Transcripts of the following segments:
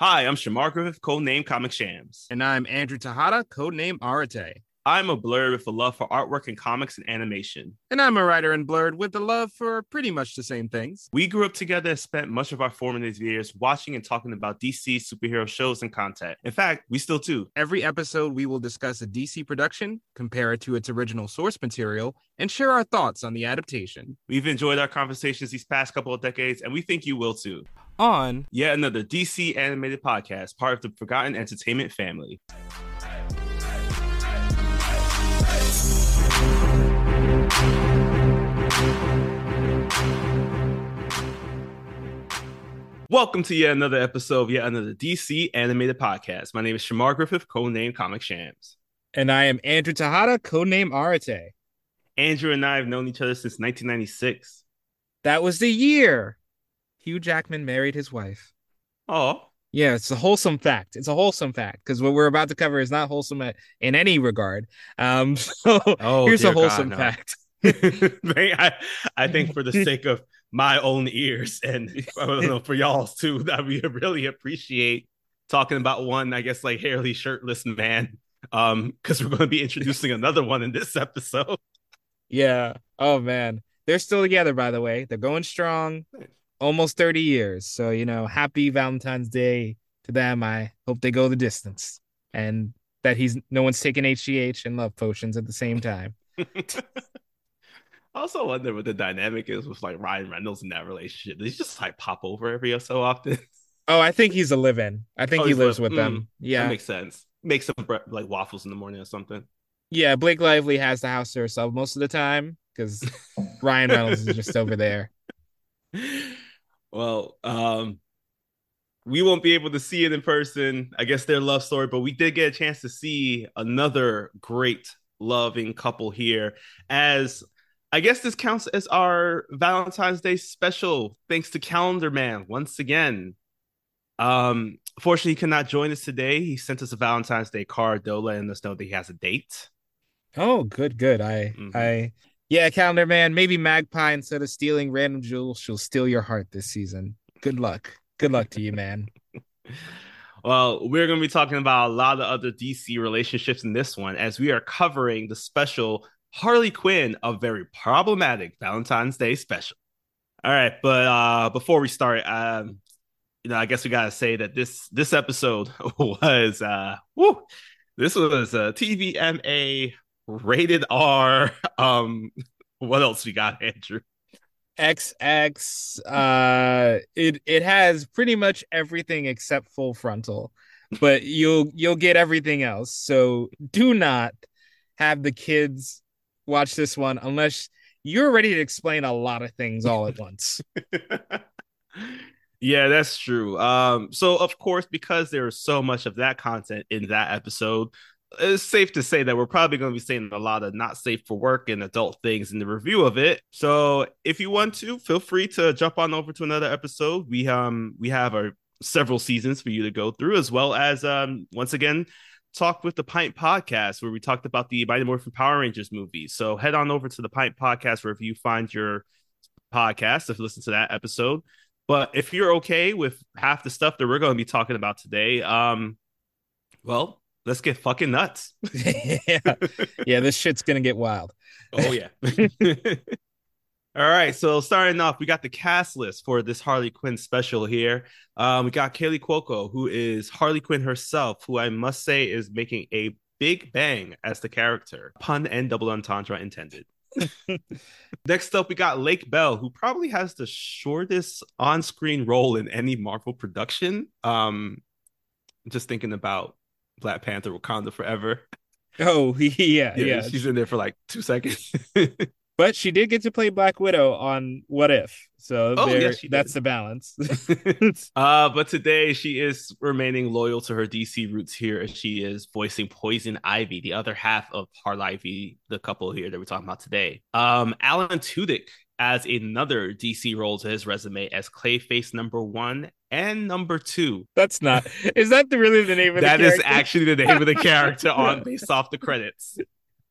Hi, I'm Shamar Griffith, codename Comic Shams. And I'm Andrew Tejada, codename Arate. I'm a blerd with a love for artwork and comics and animation. And I'm a writer and blerd with a love for pretty much the same things. We grew up together and spent much of our formative years watching and talking about DC superhero shows and content. In fact, we still do. Every episode, we will discuss a DC production, compare it to its original source material, and share our thoughts on the adaptation. We've enjoyed our conversations these past couple of decades, and we think you will too. On yet another DC animated podcast, part of the Forgotten Entertainment family. Welcome to yet another episode of yet another DC animated podcast. My name is Shamar Griffith, codename Comic Shams. And I am Andrew Tejada, codename Arate. Andrew and I have known each other since 1996. That was the year Hugh Jackman married his wife. Oh. Yeah, it's a wholesome fact. It's a wholesome fact because what we're about to cover is not wholesome in any regard. Um, so oh, here's a wholesome God, no. fact. I, I think for the sake of my own ears and I don't know for y'all's too, that we really appreciate talking about one, I guess, like hairly shirtless man. Um, because we're going to be introducing another one in this episode. Yeah. Oh man, they're still together. By the way, they're going strong. Almost thirty years. So you know, happy Valentine's Day to them. I hope they go the distance and that he's no one's taking HGH and love potions at the same time. I also wonder what the dynamic is with like Ryan Reynolds in that relationship. Does he just like pop over every so often? Oh, I think he's a live-in. I think oh, he lives with mm, them. Yeah, that makes sense. Makes some bre- like waffles in the morning or something. Yeah, Blake Lively has the house to herself most of the time because Ryan Reynolds is just over there. Well, um, we won't be able to see it in person. I guess their love story, but we did get a chance to see another great loving couple here as I guess this counts as our Valentine's Day special, thanks to Calendar Man once again. Um, fortunately, he cannot join us today. He sent us a Valentine's Day card, though, letting us know that he has a date. Oh, good, good. I, mm-hmm. I, yeah, Calendar Man. Maybe Magpie, instead of stealing random jewels, she'll steal your heart this season. Good luck. Good luck to you, man. Well, we're going to be talking about a lot of other DC relationships in this one as we are covering the special Harley Quinn, a very problematic Valentine's Day special. All right, but uh before we start, um, you know, I guess we gotta say that this this episode was uh woo, this was a TVMA rated R. Um, what else we got, Andrew? XX. Uh, it it has pretty much everything except full frontal, but you'll you'll get everything else. So do not have the kids watch this one unless you're ready to explain a lot of things all at once. yeah, that's true. Um, so of course, because there's so much of that content in that episode, it's safe to say that we're probably going to be saying a lot of not safe for work and adult things in the review of it. So if you want to, feel free to jump on over to another episode. We um we have our several seasons for you to go through, as well as um once again talked with the Pint Podcast, where we talked about the Mighty Morphin Power Rangers movie. So head on over to the Pint Podcast wherever you find your podcast to listen to that episode. But if you're okay with half the stuff that we're going to be talking about today, um, well, let's get fucking nuts. yeah, yeah, this shit's gonna get wild. Oh yeah. All right, so starting off, we got the cast list for this Harley Quinn special here. Um, we got Kaley Cuoco, who is Harley Quinn herself, who I must say is making a big bang as the character. Pun and double entendre intended. Next up, we got Lake Bell, who probably has the shortest on-screen role in any Marvel production. Um, just thinking about Black Panther, Wakanda Forever. Oh yeah, yeah, yeah. She's in there for like two seconds. But she did get to play Black Widow on What If. So oh, there, yes, that's the balance. uh, but today she is remaining loyal to her DC roots here as she is voicing Poison Ivy, the other half of Harlivy, the couple here that we're talking about today. Um, Alan Tudyk adds another DC role to his resume as Clayface number one and number two. That's not. Is that the, really the name of that the is actually the name of the character on based off the credits.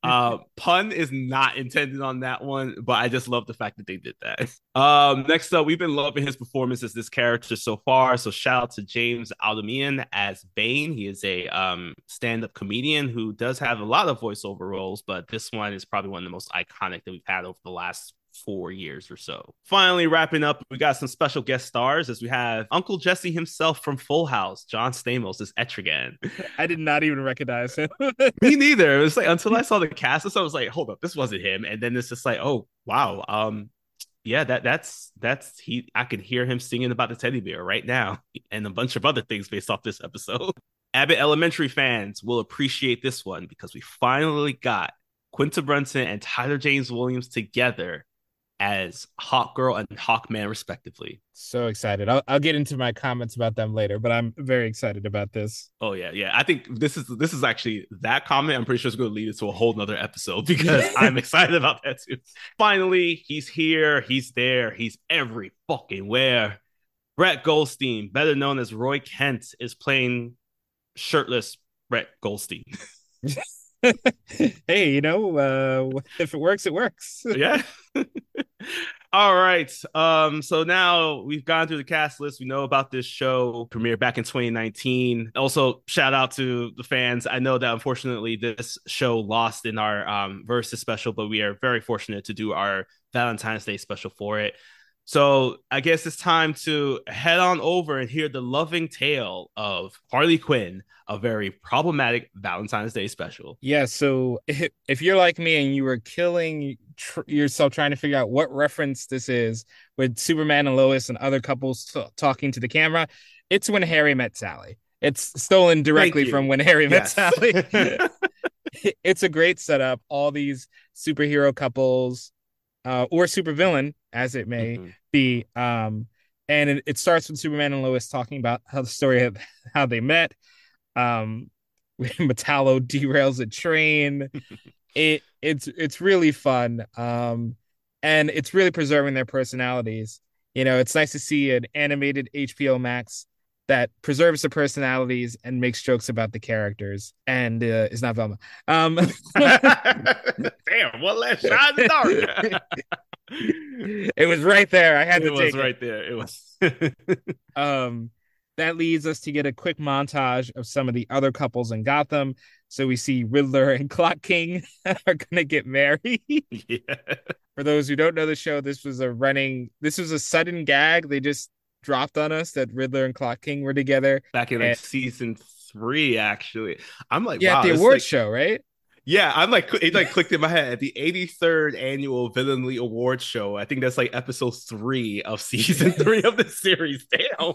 Uh, pun is not intended on that one, but I just love the fact that they did that. Um, next up, we've been loving his performance as this character so far. So shout out to James Adomian as Bane. He is a um, stand-up comedian who does have a lot of voiceover roles, but this one is probably one of the most iconic that we've had over the last four years or so. Finally, wrapping up, we got some special guest stars as we have Uncle Jesse himself from Full House, John Stamos as Etrigan. I did not even recognize him. Me neither. It was like until I saw the cast, so I was like, hold up, this wasn't him. And then it's just like, oh wow, um, yeah, that that's that's he. I can hear him singing about the teddy bear right now, and a bunch of other things based off this episode. Abbott Elementary fans will appreciate this one because we finally got Quinta Brunson and Tyler James Williams together as Hawk Girl and Hawkman, respectively. So excited! I'll, I'll get into my comments about them later, but I'm very excited about this. Oh yeah, yeah. I think this is this is actually that comment. I'm pretty sure it's going to lead us to a whole nother episode because I'm excited about that too. Finally, he's here. He's there. He's every fucking where. Brett Goldstein, better known as Roy Kent, is playing shirtless Brett Goldstein. hey, you know, uh, if it works, it works. yeah. All right. Um, so now we've gone through the cast list. We know about this show premiere back in 2019. Also, shout out to the fans. I know that unfortunately this show lost in our um versus special, but we are very fortunate to do our Valentine's Day special for it. So I guess it's time to head on over and hear the loving tale of Harley Quinn, a very problematic Valentine's Day special. Yeah. So if, if you're like me and you were killing tr- yourself trying to figure out what reference this is with Superman and Lois and other couples t- talking to the camera, it's when Harry met Sally. It's stolen directly from when Harry yes. met Sally. it's a great setup. All these superhero couples uh, or supervillain, as it may mm-hmm. be. Um, and it, it, starts with Superman and Lois talking about how the story of how they met. Um, Metallo derails a train. it it's it's really fun. Um, and it's really preserving their personalities. You know, it's nice to see an animated HBO Max that preserves the personalities and makes jokes about the characters and uh, is not Velma. Um, Damn, what last shot in dark? it was right there. I had it to take it. Was right there. It was. um, that leads us to get a quick montage of some of the other couples in Gotham. So we see Riddler and Clock King are going to get married. Yeah. For those who don't know the show, this was a running, this was a sudden gag. They just dropped on us that Riddler and Clock King were together back in like and, season three. Actually, I'm like, yeah, wow, the award like, show, right? Yeah, I'm like it like clicked in my head at the 83rd annual Villainly Award Show. I think that's like episode three of season three of the series. Damn.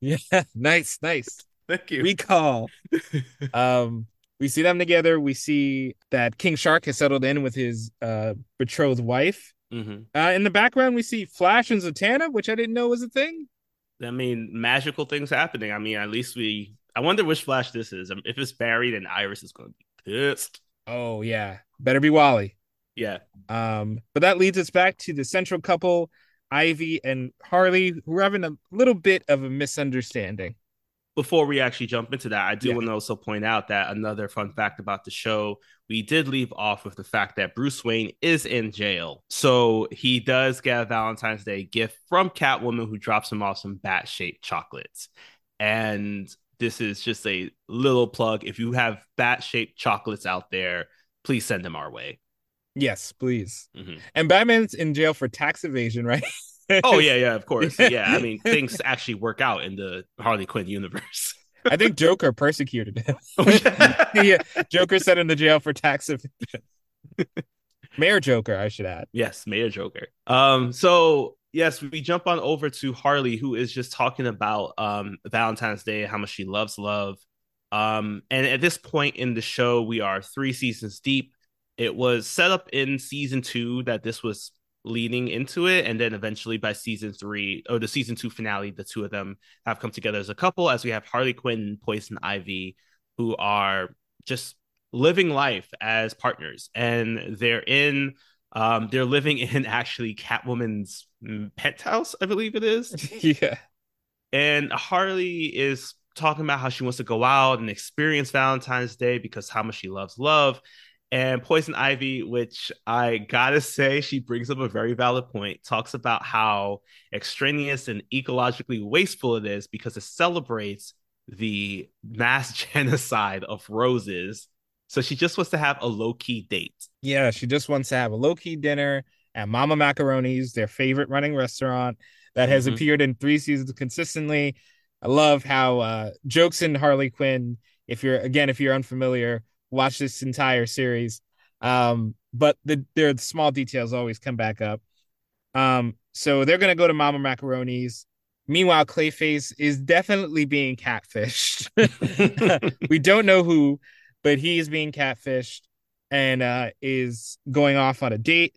Yeah, nice, nice. Thank you. Recall. um, we see them together. We see that King Shark has settled in with his uh betrothed wife. Mm-hmm. Uh, in the background, we see Flash and Zatanna, which I didn't know was a thing. I mean, magical things happening. I mean, at least we. I wonder which Flash this is. If it's Barry, then Iris is going to be pissed. Oh yeah, better be Wally. Yeah. Um, but that leads us back to the central couple, Ivy and Harley, who are having a little bit of a misunderstanding before we actually jump into that, I do yeah. want to also point out that another fun fact about the show, we did leave off with the fact that Bruce Wayne is in jail. So he does get a Valentine's Day gift from Catwoman, who drops him off some bat shaped chocolates. And this is just a little plug. If you have bat shaped chocolates out there, please send them our way. Yes, please. Mm-hmm. And Batman's in jail for tax evasion, right? oh yeah, yeah, of course. Yeah, I mean things actually work out in the Harley Quinn universe. I think Joker persecuted him. Oh, yeah. yeah. Joker sent him to jail for tax evasion. Mayor Joker, I should add. Yes, Mayor Joker. Um, so yes, we jump on over to Harley, who is just talking about um Valentine's Day, how much she loves love. Um, and at this point in the show, we are three seasons deep. It was set up in season two that this was leading into it. And then eventually by season three or the season two finale the two of them have come together as a couple as we have harley quinn and poison ivy who are just living life as partners. And they're in um they're living in actually catwoman's penthouse i believe it is. Yeah. And harley is talking about how she wants to go out and experience valentine's day because how much she loves love And Poison Ivy, which I gotta say, she brings up a very valid point, talks about how extraneous and ecologically wasteful it is because it celebrates the mass genocide of roses. So she just wants to have a low key date. Yeah, she just wants to have a low key dinner at Mama Macaroni's, their favorite running restaurant that has mm-hmm. appeared in three seasons consistently. I love how uh, jokes in Harley Quinn. If you're again, if you're unfamiliar, watch this entire series. Um, but the their small details always come back up. Um, so they're gonna go to Mama Macaroni's. Meanwhile, Clayface is definitely being catfished. we don't know who, but he is being catfished and uh, is going off on a date.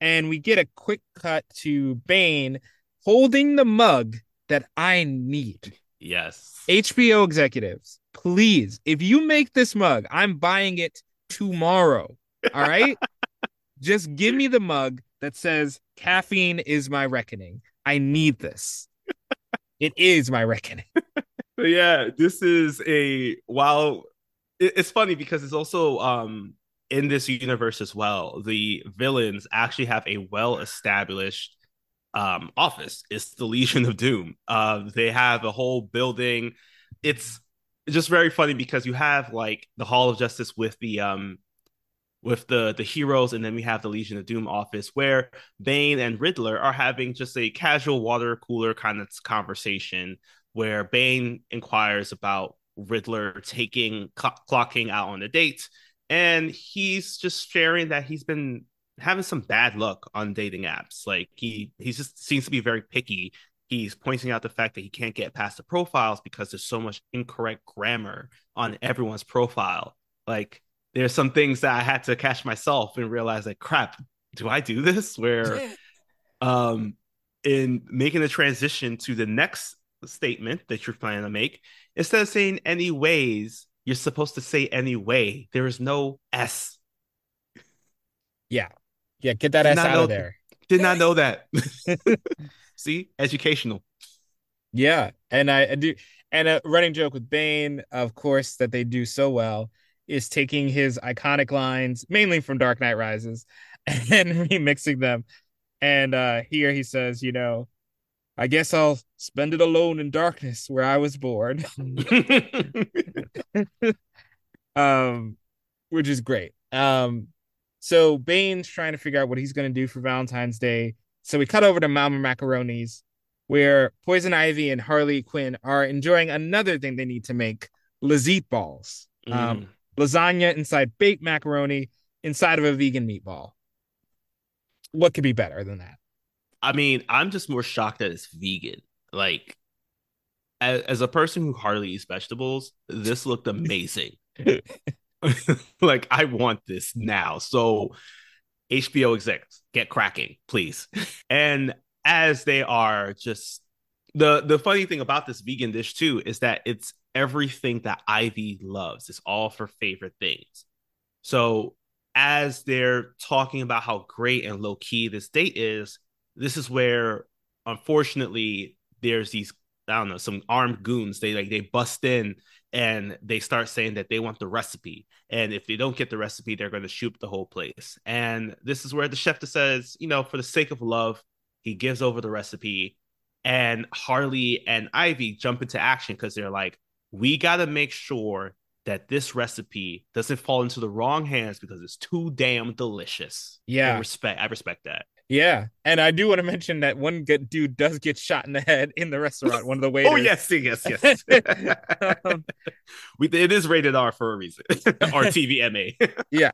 And we get a quick cut to Bane holding the mug that I need. Yes. HBO executives, please, if you make this mug, I'm buying it tomorrow. All right? Just give me the mug that says caffeine is my reckoning. I need this. it is my reckoning. yeah, this is a while it's funny because it's also um in this universe as well. The villains actually have a well established um, office. It's the Legion of Doom. Uh, they have a whole building. It's just very funny because you have like the Hall of Justice with the um with the the heroes, and then we have the Legion of Doom office where Bane and Riddler are having just a casual water cooler kind of conversation where Bane inquires about Riddler taking cl- clocking out on a date, and he's just sharing that he's been having some bad luck on dating apps. Like he he just seems to be very picky. He's pointing out the fact that he can't get past the profiles because there's so much incorrect grammar on everyone's profile. Like there's some things that I had to catch myself and realize like crap, do I do this? Where um in making the transition to the next statement that you're planning to make, instead of saying any ways, you're supposed to say anyway. There is no S. Yeah. Yeah, get that did S out know, of there. Did not know that. See, educational. Yeah, and I, I do, and a running joke with Bane, of course, that they do so well is taking his iconic lines, mainly from Dark Knight Rises, and remixing them. And uh here he says, you know, I guess I'll spend it alone in darkness where I was born. um, which is great. Um, so Bane's trying to figure out what he's going to do for Valentine's Day. So we cut over to Mama Macaroni's, where Poison Ivy and Harley Quinn are enjoying another thing they need to make: Lazette balls, um, mm. um, lasagna inside baked macaroni inside of a vegan meatball. What could be better than that? I mean, I'm just more shocked that it's vegan. Like, as, as a person who hardly eats vegetables, this looked amazing. like I want this now. So HBO execs, get cracking, please. And as they are just the the funny thing about this vegan dish too is that it's everything that Ivy loves. It's all for favorite things. So as they're talking about how great and low key this date is, this is where unfortunately there's these I don't know some armed goons. They like they bust in and they start saying that they want the recipe. And if they don't get the recipe they're going to shoot the whole place. And this is where the chef says you know for the sake of love he gives over the recipe. And harley and ivy jump into action because they're like we got to make sure that this recipe doesn't fall into the wrong hands because it's too damn delicious. Yeah. I respect i respect that yeah, and I do want to mention that one good dude does get shot in the head in the restaurant. One of the waiters. oh yes, yes, yes. um, we, it is rated R for a reason. R TVMA. yeah.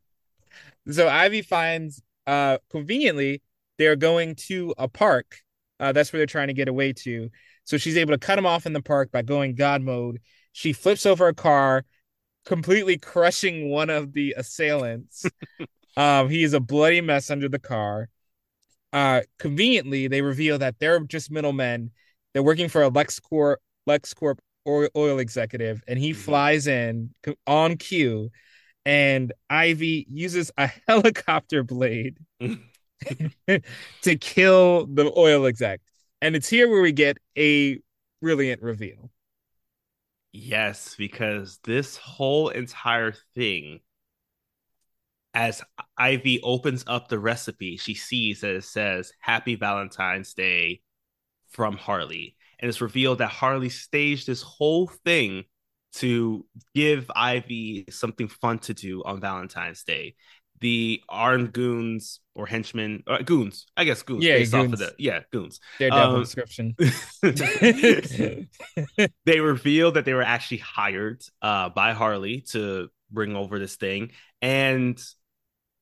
So Ivy finds uh conveniently they're going to a park. Uh, that's where they're trying to get away to. So she's able to cut him off in the park by going God mode. She flips over a car, completely crushing one of the assailants. um, he is a bloody mess under the car uh, conveniently, they reveal that they're just middlemen. They're working for a LexCorp LexCorp oil executive, and he mm-hmm. flies in on cue. And Ivy uses a helicopter blade to kill the oil exec. And it's here where we get a brilliant reveal. Yes, because this whole entire thing as Ivy opens up the recipe, she sees that it says Happy Valentine's Day from Harley. And it's revealed that Harley staged this whole thing to give Ivy something fun to do on Valentine's Day. The armed goons or henchmen, uh, goons, I guess goons, yeah, based goons. off of the yeah goons. Daredevil Um, description. they revealed that they were actually hired uh, by Harley to bring over this thing, and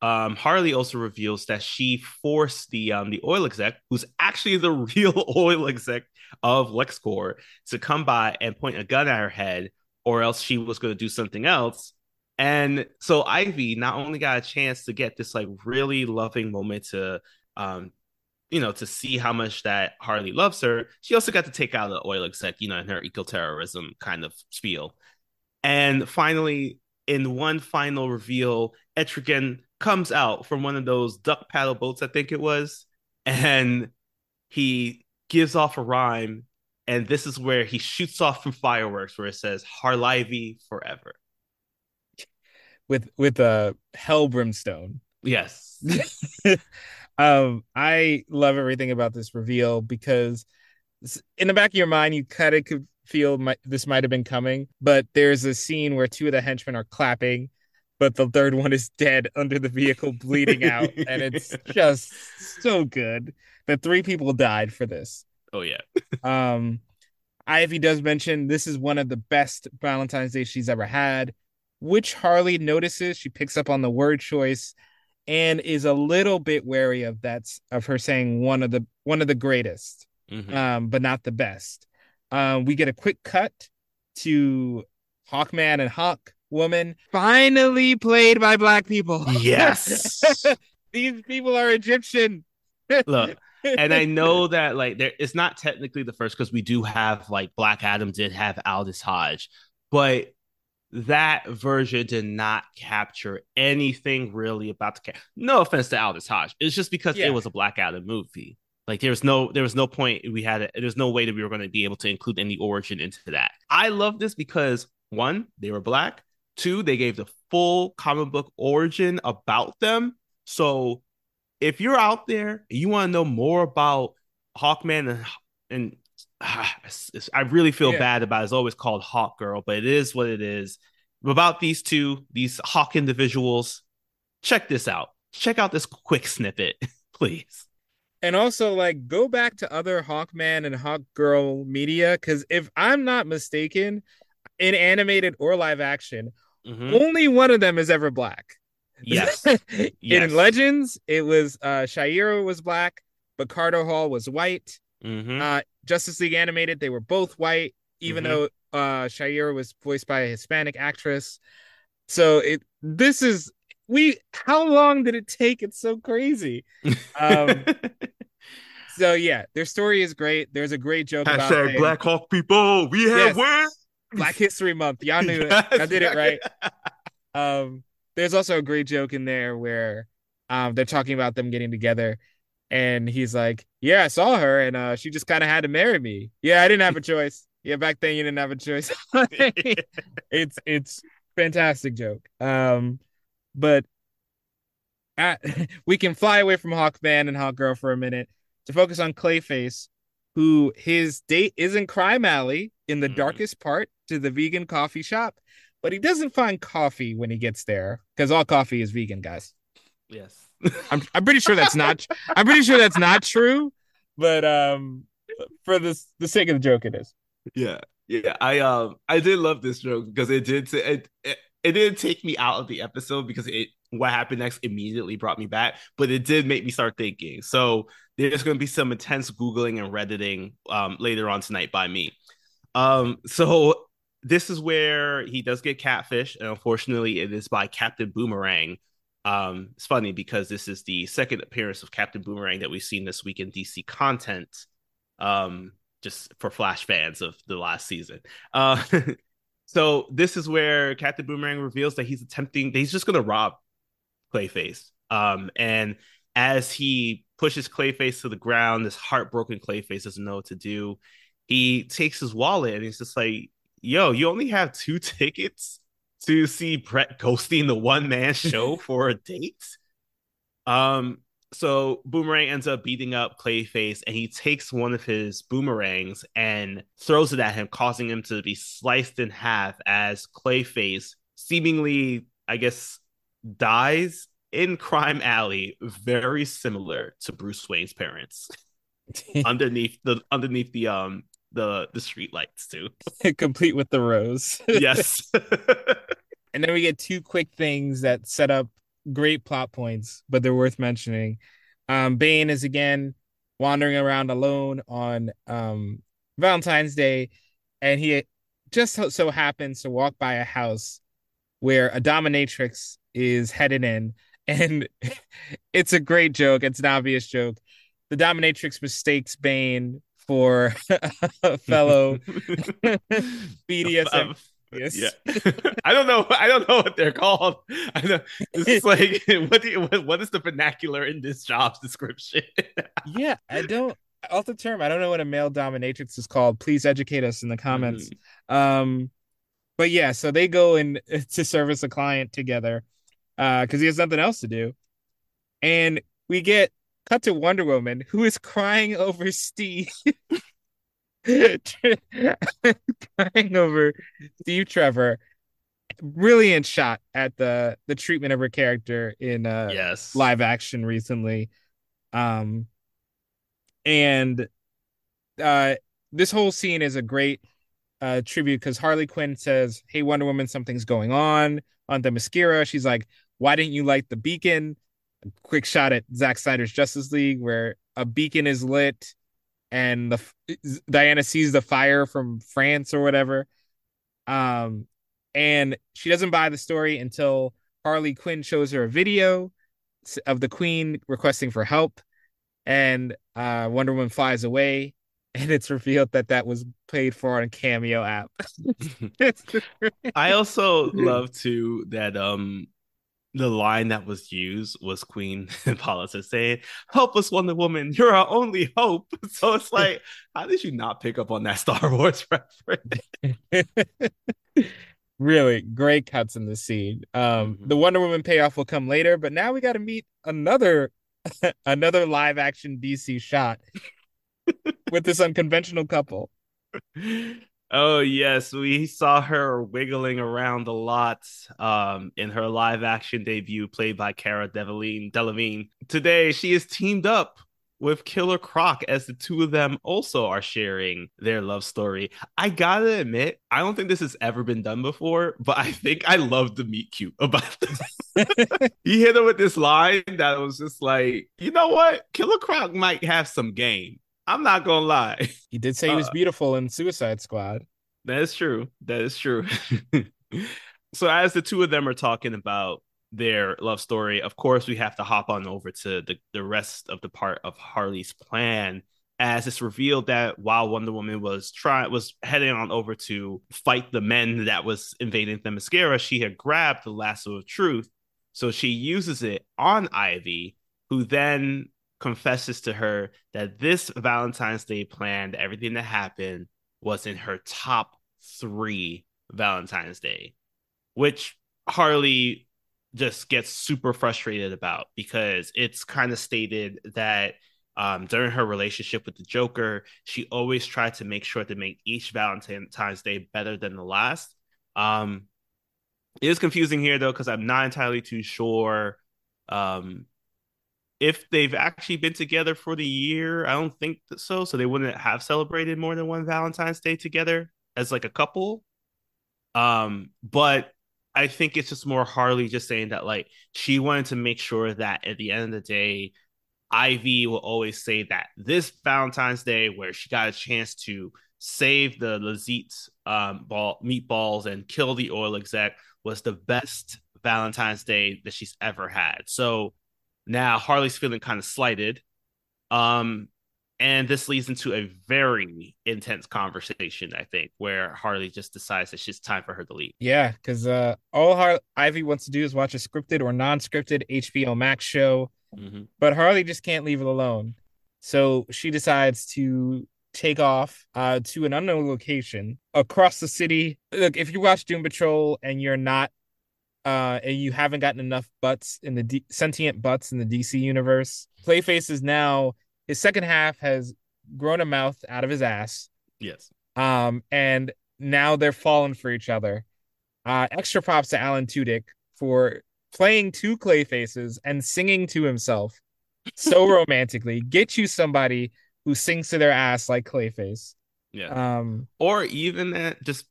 um, Harley also reveals that she forced the um, the oil exec, who's actually the real oil exec of LexCorp, to come by and point a gun at her head, or else she was going to do something else. And so Ivy not only got a chance to get this like really loving moment to um, you know, to see how much that Harley loves her, she also got to take out the oil exec, you know, in her eco-terrorism kind of spiel. And finally, in one final reveal, Etrigan comes out from one of those duck paddle boats, I think it was, and he gives off a rhyme. And this is where he shoots off from fireworks, where it says "Harlivy forever." with with a hell brimstone. Yes. um, I love everything about this reveal because in the back of your mind, you kind of could feel my, this might have been coming, but there's a scene where two of the henchmen are clapping, but the third one is dead under the vehicle, bleeding out, and it's just so good that three people died for this. oh yeah. Um, Ivy does mention this is one of the best Valentine's Day she's ever had, which Harley notices. She picks up on the word choice and is a little bit wary of that's of her saying one of the one of the greatest, Mhm. um, but not the best. Um, we get a quick cut to Hawkman and Hawk Woman, finally played by black people. Yes. These people are Egyptian. Look, and I know that like there it's not technically the first because we do have like Black Adam did have Aldis Hodge, but that version did not capture anything really about the character. No offense to Aldis Hodge, it's just because Yeah. it was a Black Adam movie. Like there was no there was no point we had it. There's no way that we were going to be able to include any origin into that. I love this because one, they were black. Two, they gave the full comic book origin about them. So if you're out there and you want to know more about Hawkman and and ah, it's- it's- I really feel Yeah. bad about it. it's always called Hawk Girl, but it is what it is. About these two, these Hawk individuals, check this out. Check out this quick snippet, please. and also like go back to other Hawkman and Hawk Girl media because if I'm not mistaken, in animated or live action, Mhm. only one of them is ever black. Yes. in Yes. Legends, it was uh Shayera was black, but Carter Hall was white. Mhm. Uh Justice League animated, they were both white, even Mhm. though uh Shayera was voiced by a Hispanic actress. So it this is we how long did it take? It's so crazy. Um so yeah, their story is great. There's a great joke about Hashtag they- Black Hawk people. We Yes. have wins. Black History Month. Y'all knew it. I did it right. Um, there's also a great joke in there where um they're talking about them getting together, and he's like, "Yeah, I saw her, and uh, she just kind of had to marry me. Yeah, I didn't have a choice. Yeah, back then you didn't have a choice. it's it's fantastic joke. Um, but at, we can fly away from Hawkman and Hawkgirl for a minute to focus on Clayface, who his date is in Crime Alley in the Mhm. darkest part to the vegan coffee shop, but he doesn't find coffee when he gets there because all coffee is vegan, guys. Yes. I'm I'm pretty sure that's not I'm pretty sure that's not true, but um, for the the sake of the joke, it is. Yeah, yeah. I um I did love this joke because it did t- it, it it didn't take me out of the episode because it what happened next immediately brought me back, but it did make me start thinking. So there's going to be some intense googling and redditing um later on tonight by me. Um, so this is where he does get catfish, and unfortunately, it is by Captain Boomerang. Um, it's funny because this is the second appearance of Captain Boomerang that we've seen this week in DC content. Um, just for Flash fans of the last season. Uh, so this is where Captain Boomerang reveals that he's attempting, that he's just going to rob Clayface. Um, and as he pushes Clayface to the ground, this heartbroken Clayface doesn't know what to do. He takes his wallet and he's just like, "Yo, you only have two tickets to see Brett ghosting the one man show for a date. Um, so Boomerang ends up beating up Clayface and he takes one of his boomerangs and throws it at him, causing him to be sliced in half as Clayface seemingly, I guess, dies in Crime Alley, very similar to Bruce Wayne's parents. underneath the underneath the um the the street lights too. Complete with the rose. yes. and then we get two quick things that set up great plot points, but they're worth mentioning. Um, Bane is again wandering around alone on um, Valentine's Day, and he just so, so happens to walk by a house where a dominatrix is headed in, and it's a great joke. It's an obvious joke. The dominatrix mistakes Bane for a fellow BDSM Yes. Yeah. I don't know. I don't know what they're called. I know. It's like what do you, what, what is the vernacular in this job's description? yeah, I don't off the term. I don't know what a male dominatrix is called. Please educate us in the comments. Mm. Um, but yeah, so they go in to service a client together, uh, because he has nothing else to do, and we get cut to Wonder Woman who is crying over Steve. crying over Steve Trevor. Brilliant shot at the the treatment of her character in uh yes live action recently. Um and uh this whole scene is a great uh tribute because Harley Quinn says, Hey Wonder Woman, something's going on on Themyscira. She's like, Why didn't you light the beacon? Quick shot at Zack Snyder's Justice League where a beacon is lit and the Diana sees the fire from France or whatever. Um, and she doesn't buy the story until Harley Quinn shows her a video of the Queen requesting for help, and uh, Wonder Woman flies away, and it's revealed that that was paid for on a Cameo app. I also love too that um the line that was used was Queen Hippolyta saying, Help us, Wonder Woman, you're our only hope. So it's like, how did you not pick up on that Star Wars reference? really great cuts in the scene. Um, mm-hmm. the Wonder Woman payoff will come later, but now we got to meet another another live action DC shot with this unconventional couple. Oh yes, we saw her wiggling around a lot um, in her live action debut, played by Cara Delevingne. Today, she is teamed up with Killer Croc as the two of them also are sharing their love story. I gotta admit, I don't think this has ever been done before, but I think I love the meet cute about this. he hit her with this line that was just like, you know what? Killer Croc might have some game. I'm not gonna lie. He did say he was uh, beautiful in Suicide Squad. That is true. That is true. so as the two of them are talking about their love story, of course we have to hop on over to the, the rest of the part of Harley's plan as it's revealed that while Wonder Woman was trying was heading on over to fight the men that was invading Themyscira, she had grabbed the lasso of truth. So she uses it on Ivy, who then confesses to her that this Valentine's Day plan, everything that happened, was in her top three Valentine's Day, which Harley just gets super frustrated about because it's kind of stated that um, during her relationship with the Joker, she always tried to make sure to make each Valentine's Day better than the last. Um, it is confusing here though because I'm not entirely too sure um, if they've actually been together for the year, I don't think so. So they wouldn't have celebrated more than one Valentine's Day together as like a couple. Um, but I think it's just more Harley just saying that like she wanted to make sure that at the end of the day, Ivy will always say that this Valentine's Day where she got a chance to save the Lazit um, ball meatballs and kill the oil exec was the best Valentine's Day that she's ever had. So now Harley's feeling kind of slighted. Um, and this leads into a very intense conversation, I think, where Harley just decides it's just time for her to leave. Yeah, because uh, all Har- Ivy wants to do is watch a scripted or non-scripted HBO Max show, mm-hmm. but Harley just can't leave it alone. So she decides to take off uh, to an unknown location across the city. Look, if you watch Doom Patrol and you're not uh, and you haven't gotten enough butts in the D- sentient butts in the DC universe, Clayface is now his second half has grown a mouth out of his ass. Yes. Um, and now they're falling for each other. Uh, extra props to Alan Tudyk for playing two clay faces and singing to himself so romantically. Get you somebody who sings to their ass like Clayface. Yeah. Um, or even that just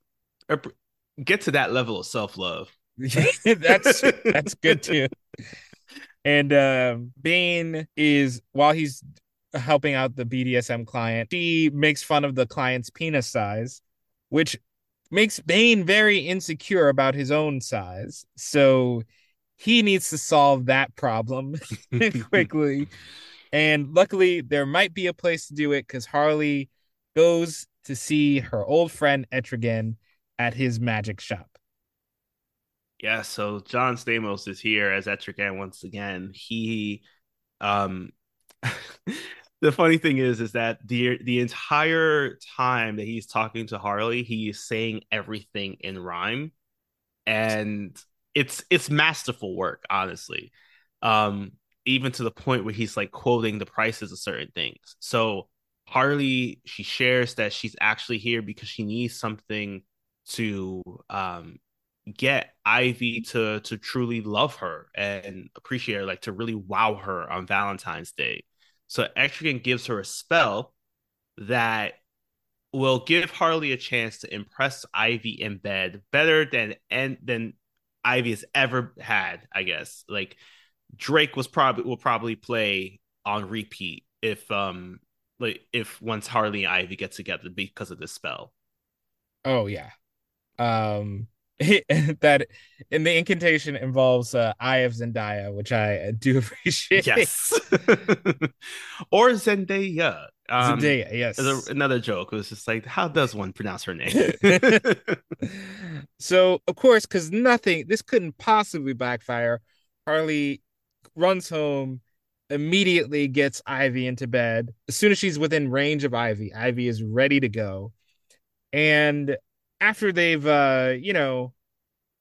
get to that level of self love. that's that's good too. And uh, Bane is while he's helping out the BDSM client, he makes fun of the client's penis size, which makes Bane very insecure about his own size. So he needs to solve that problem quickly. And luckily, there might be a place to do it because Harley goes to see her old friend Etrigan at his magic shop. Yeah, so John Stamos is here as Etrigan once again. He um the funny thing is is that the the entire time that he's talking to Harley, he is saying everything in rhyme. And it's it's masterful work, honestly. Um, even to the point where he's like quoting the prices of certain things. So Harley, she shares that she's actually here because she needs something to um get Ivy to to truly love her and appreciate her, like to really wow her on Valentine's Day. So Etrigan gives her a spell that will give Harley a chance to impress Ivy in bed better than and than Ivy has ever had, I guess. Like Drake was probably will probably play on repeat if um like if once Harley and Ivy get together because of this spell. Oh yeah. Um that in the incantation involves uh, Eye of Zendaya, which I do appreciate. Yes. or Zendaya. Um, Zendaya, yes. A, another joke. It was just like, how does one pronounce her name? so, of course, because nothing, this couldn't possibly backfire. Harley runs home, immediately gets Ivy into bed. As soon as she's within range of Ivy, Ivy is ready to go. And after they've uh you know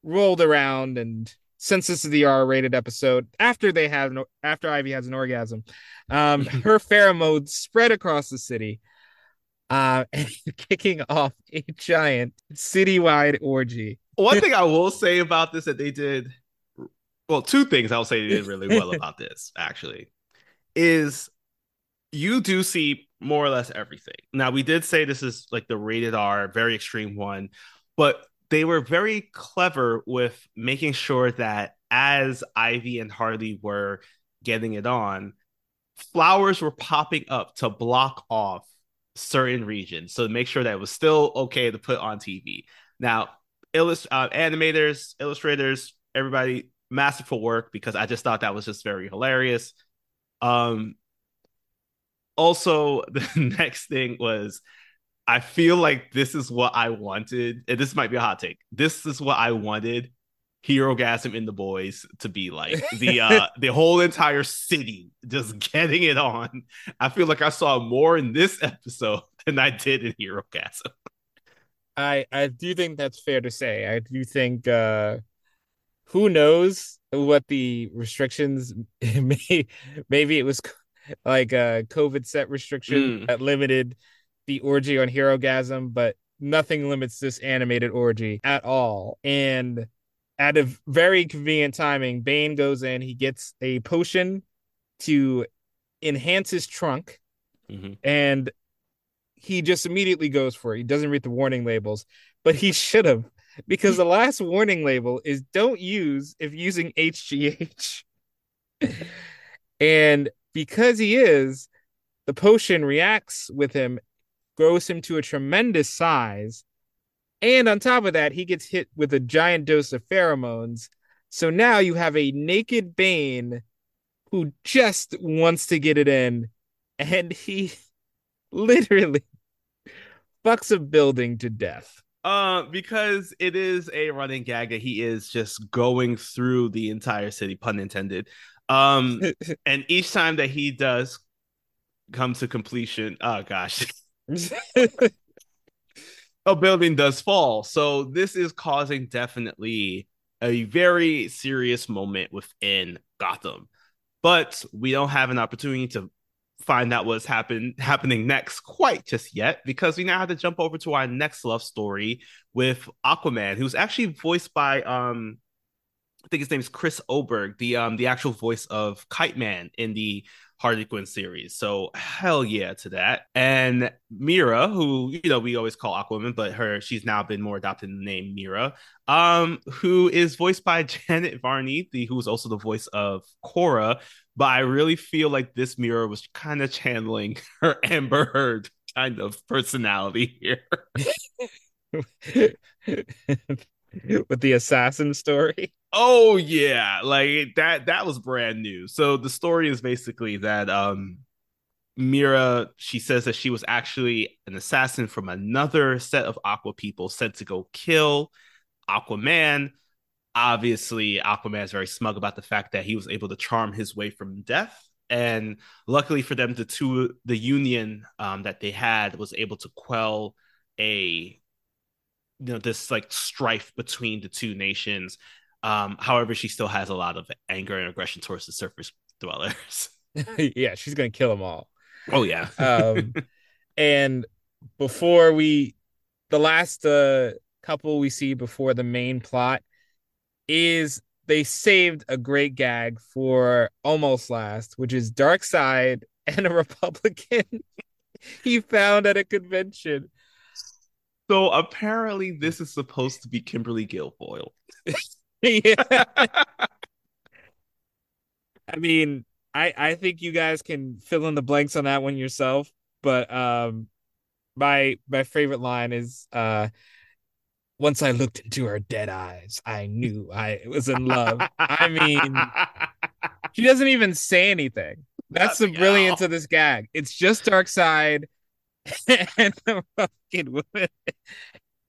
rolled around and since this is the R-rated episode, after they have no, after Ivy has an orgasm, um, her pheromones spread across the city, uh, and kicking off a giant citywide orgy. One thing I will say about this that they did, well, two things I'll say they did really well about this actually, is you do see more or less everything. Now, we did say this is like the rated R, very extreme one, but they were very clever with making sure that as Ivy and Harley were getting it on, flowers were popping up to block off certain regions. So make sure that it was still okay to put on TV. Now, illust- uh, animators, illustrators, everybody, masterful work because I just thought that was just very hilarious. Um, also the next thing was I feel like this is what I wanted, and this might be a hot take. This is what I wanted Hero Herogasm in the boys to be like. The uh the whole entire city just getting it on. I feel like I saw more in this episode than I did in Hero Herogasm. I I do think that's fair to say. I do think uh who knows what the restrictions may maybe it was like a COVID set restriction mm. that limited the orgy on Herogasm, but nothing limits this animated orgy at all. And at a very convenient timing, Bane goes in, he gets a potion to enhance his trunk, mm-hmm. and he just immediately goes for it. He doesn't read the warning labels, but he should have, because the last warning label is don't use if using HGH. and because he is, the potion reacts with him, grows him to a tremendous size. And on top of that, he gets hit with a giant dose of pheromones. So now you have a naked Bane who just wants to get it in. And he literally fucks a building to death. Uh, because it is a running gag that he is just going through the entire city, pun intended, um, and each time that he does come to completion, oh gosh, a building does fall. So this is causing definitely a very serious moment within Gotham. But we don't have an opportunity to find out what's happen happening next quite just yet because we now have to jump over to our next love story with Aquaman, who's actually voiced by um I think his name is Chris Oberg, the um the actual voice of Kite Man in the Harley Quinn series. So hell yeah to that. And Mera, who you know we always call Aquaman, but her she's now been more adopted in the name Mera, um, who is voiced by Janet Varney, the who's also the voice of Korra. But I really feel like this Mera was kind of channeling her Amber Heard kind of personality here. With the assassin story. Oh yeah, like that that was brand new. So the story is basically that um Mera she says that she was actually an assassin from another set of Aqua people sent to go kill Aquaman. Obviously, Aquaman is very smug about the fact that he was able to charm his way from death. And luckily for them, the two the union um, that they had was able to quell a you know this like strife between the two nations um, however, she still has a lot of anger and aggression towards the surface dwellers. yeah, she's gonna kill them all. Oh yeah. um, and before we, the last uh, couple we see before the main plot is they saved a great gag for almost last, which is Darkseid and a Republican he found at a convention. So apparently, this is supposed to be Kimberly Guilfoyle. yeah. I mean, I I think you guys can fill in the blanks on that one yourself, but um my my favorite line is uh once I looked into her dead eyes, I knew I was in love. I mean, she doesn't even say anything. That's the brilliance of this gag. It's just Darkseid and the fucking woman.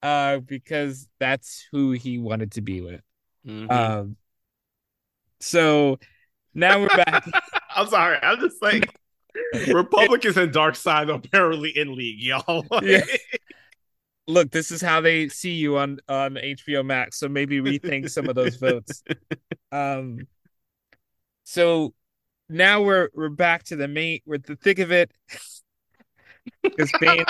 Uh, because that's who he wanted to be with. Mm-hmm. Um, so now we're back. I'm sorry. I'm just like Republicans and Darkseid apparently in league, y'all. yeah. Look, this is how they see you on on HBO Max. So maybe rethink some of those votes. Um. So now we're we're back to the main. We're the thick of it. Because Bane.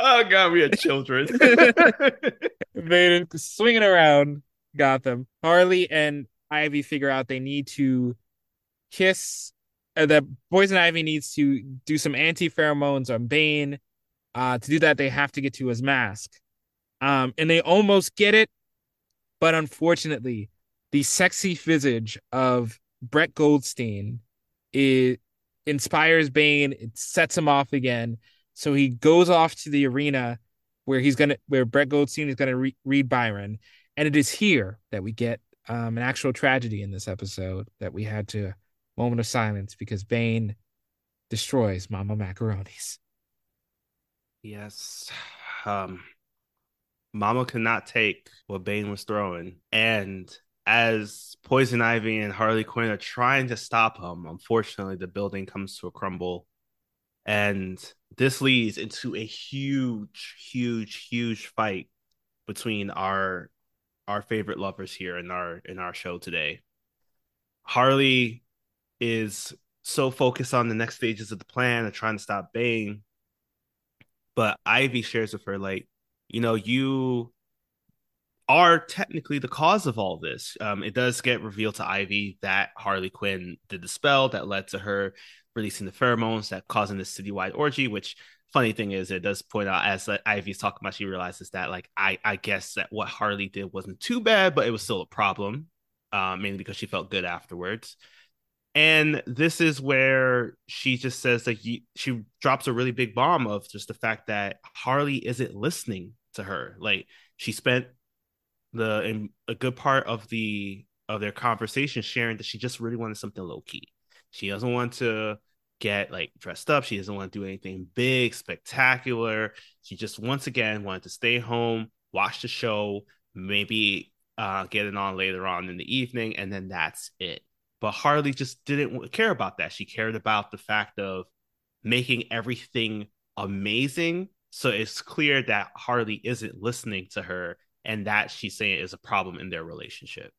oh god, we had children. Vaden swinging around Gotham. Harley and Ivy figure out they need to kiss. Uh, that Poison Ivy needs to do some anti pheromones on Bane. Uh, to do that, they have to get to his mask. Um, and they almost get it, but unfortunately, the sexy visage of Brett Goldstein it inspires Bane. It sets him off again. So he goes off to the arena where he's gonna where Brett Goldstein is gonna re- read Byron, and it is here that we get um, an actual tragedy in this episode that we had to moment of silence because Bane destroys Mama Macaronis. Yes, um, Mama could not take what Bane was throwing, and as Poison Ivy and Harley Quinn are trying to stop him, unfortunately, the building comes to a crumble, and this leads into a huge, huge, huge fight between our our favorite lovers here in our in our show today. Harley is so focused on the next stages of the plan and trying to stop Bane. But Ivy shares with her, like, you know, you are technically the cause of all this. Um, it does get revealed to Ivy that Harley Quinn did the spell that led to her releasing the pheromones that causing this citywide orgy. Which funny thing is, it does point out as Ivy's talking about, she realizes that like I I guess that what Harley did wasn't too bad, but it was still a problem, uh, mainly because she felt good afterwards. And this is where she just says like she drops a really big bomb of just the fact that Harley isn't listening to her. Like she spent the in a good part of the of their conversation sharing that she just really wanted something low key. She doesn't want to get like dressed up. She doesn't want to do anything big, spectacular. She just once again wanted to stay home, watch the show, maybe uh, get it on later on in the evening, and then that's it. But Harley just didn't care about that. She cared about the fact of making everything amazing. So it's clear that Harley isn't listening to her and that she's saying is a problem in their relationship.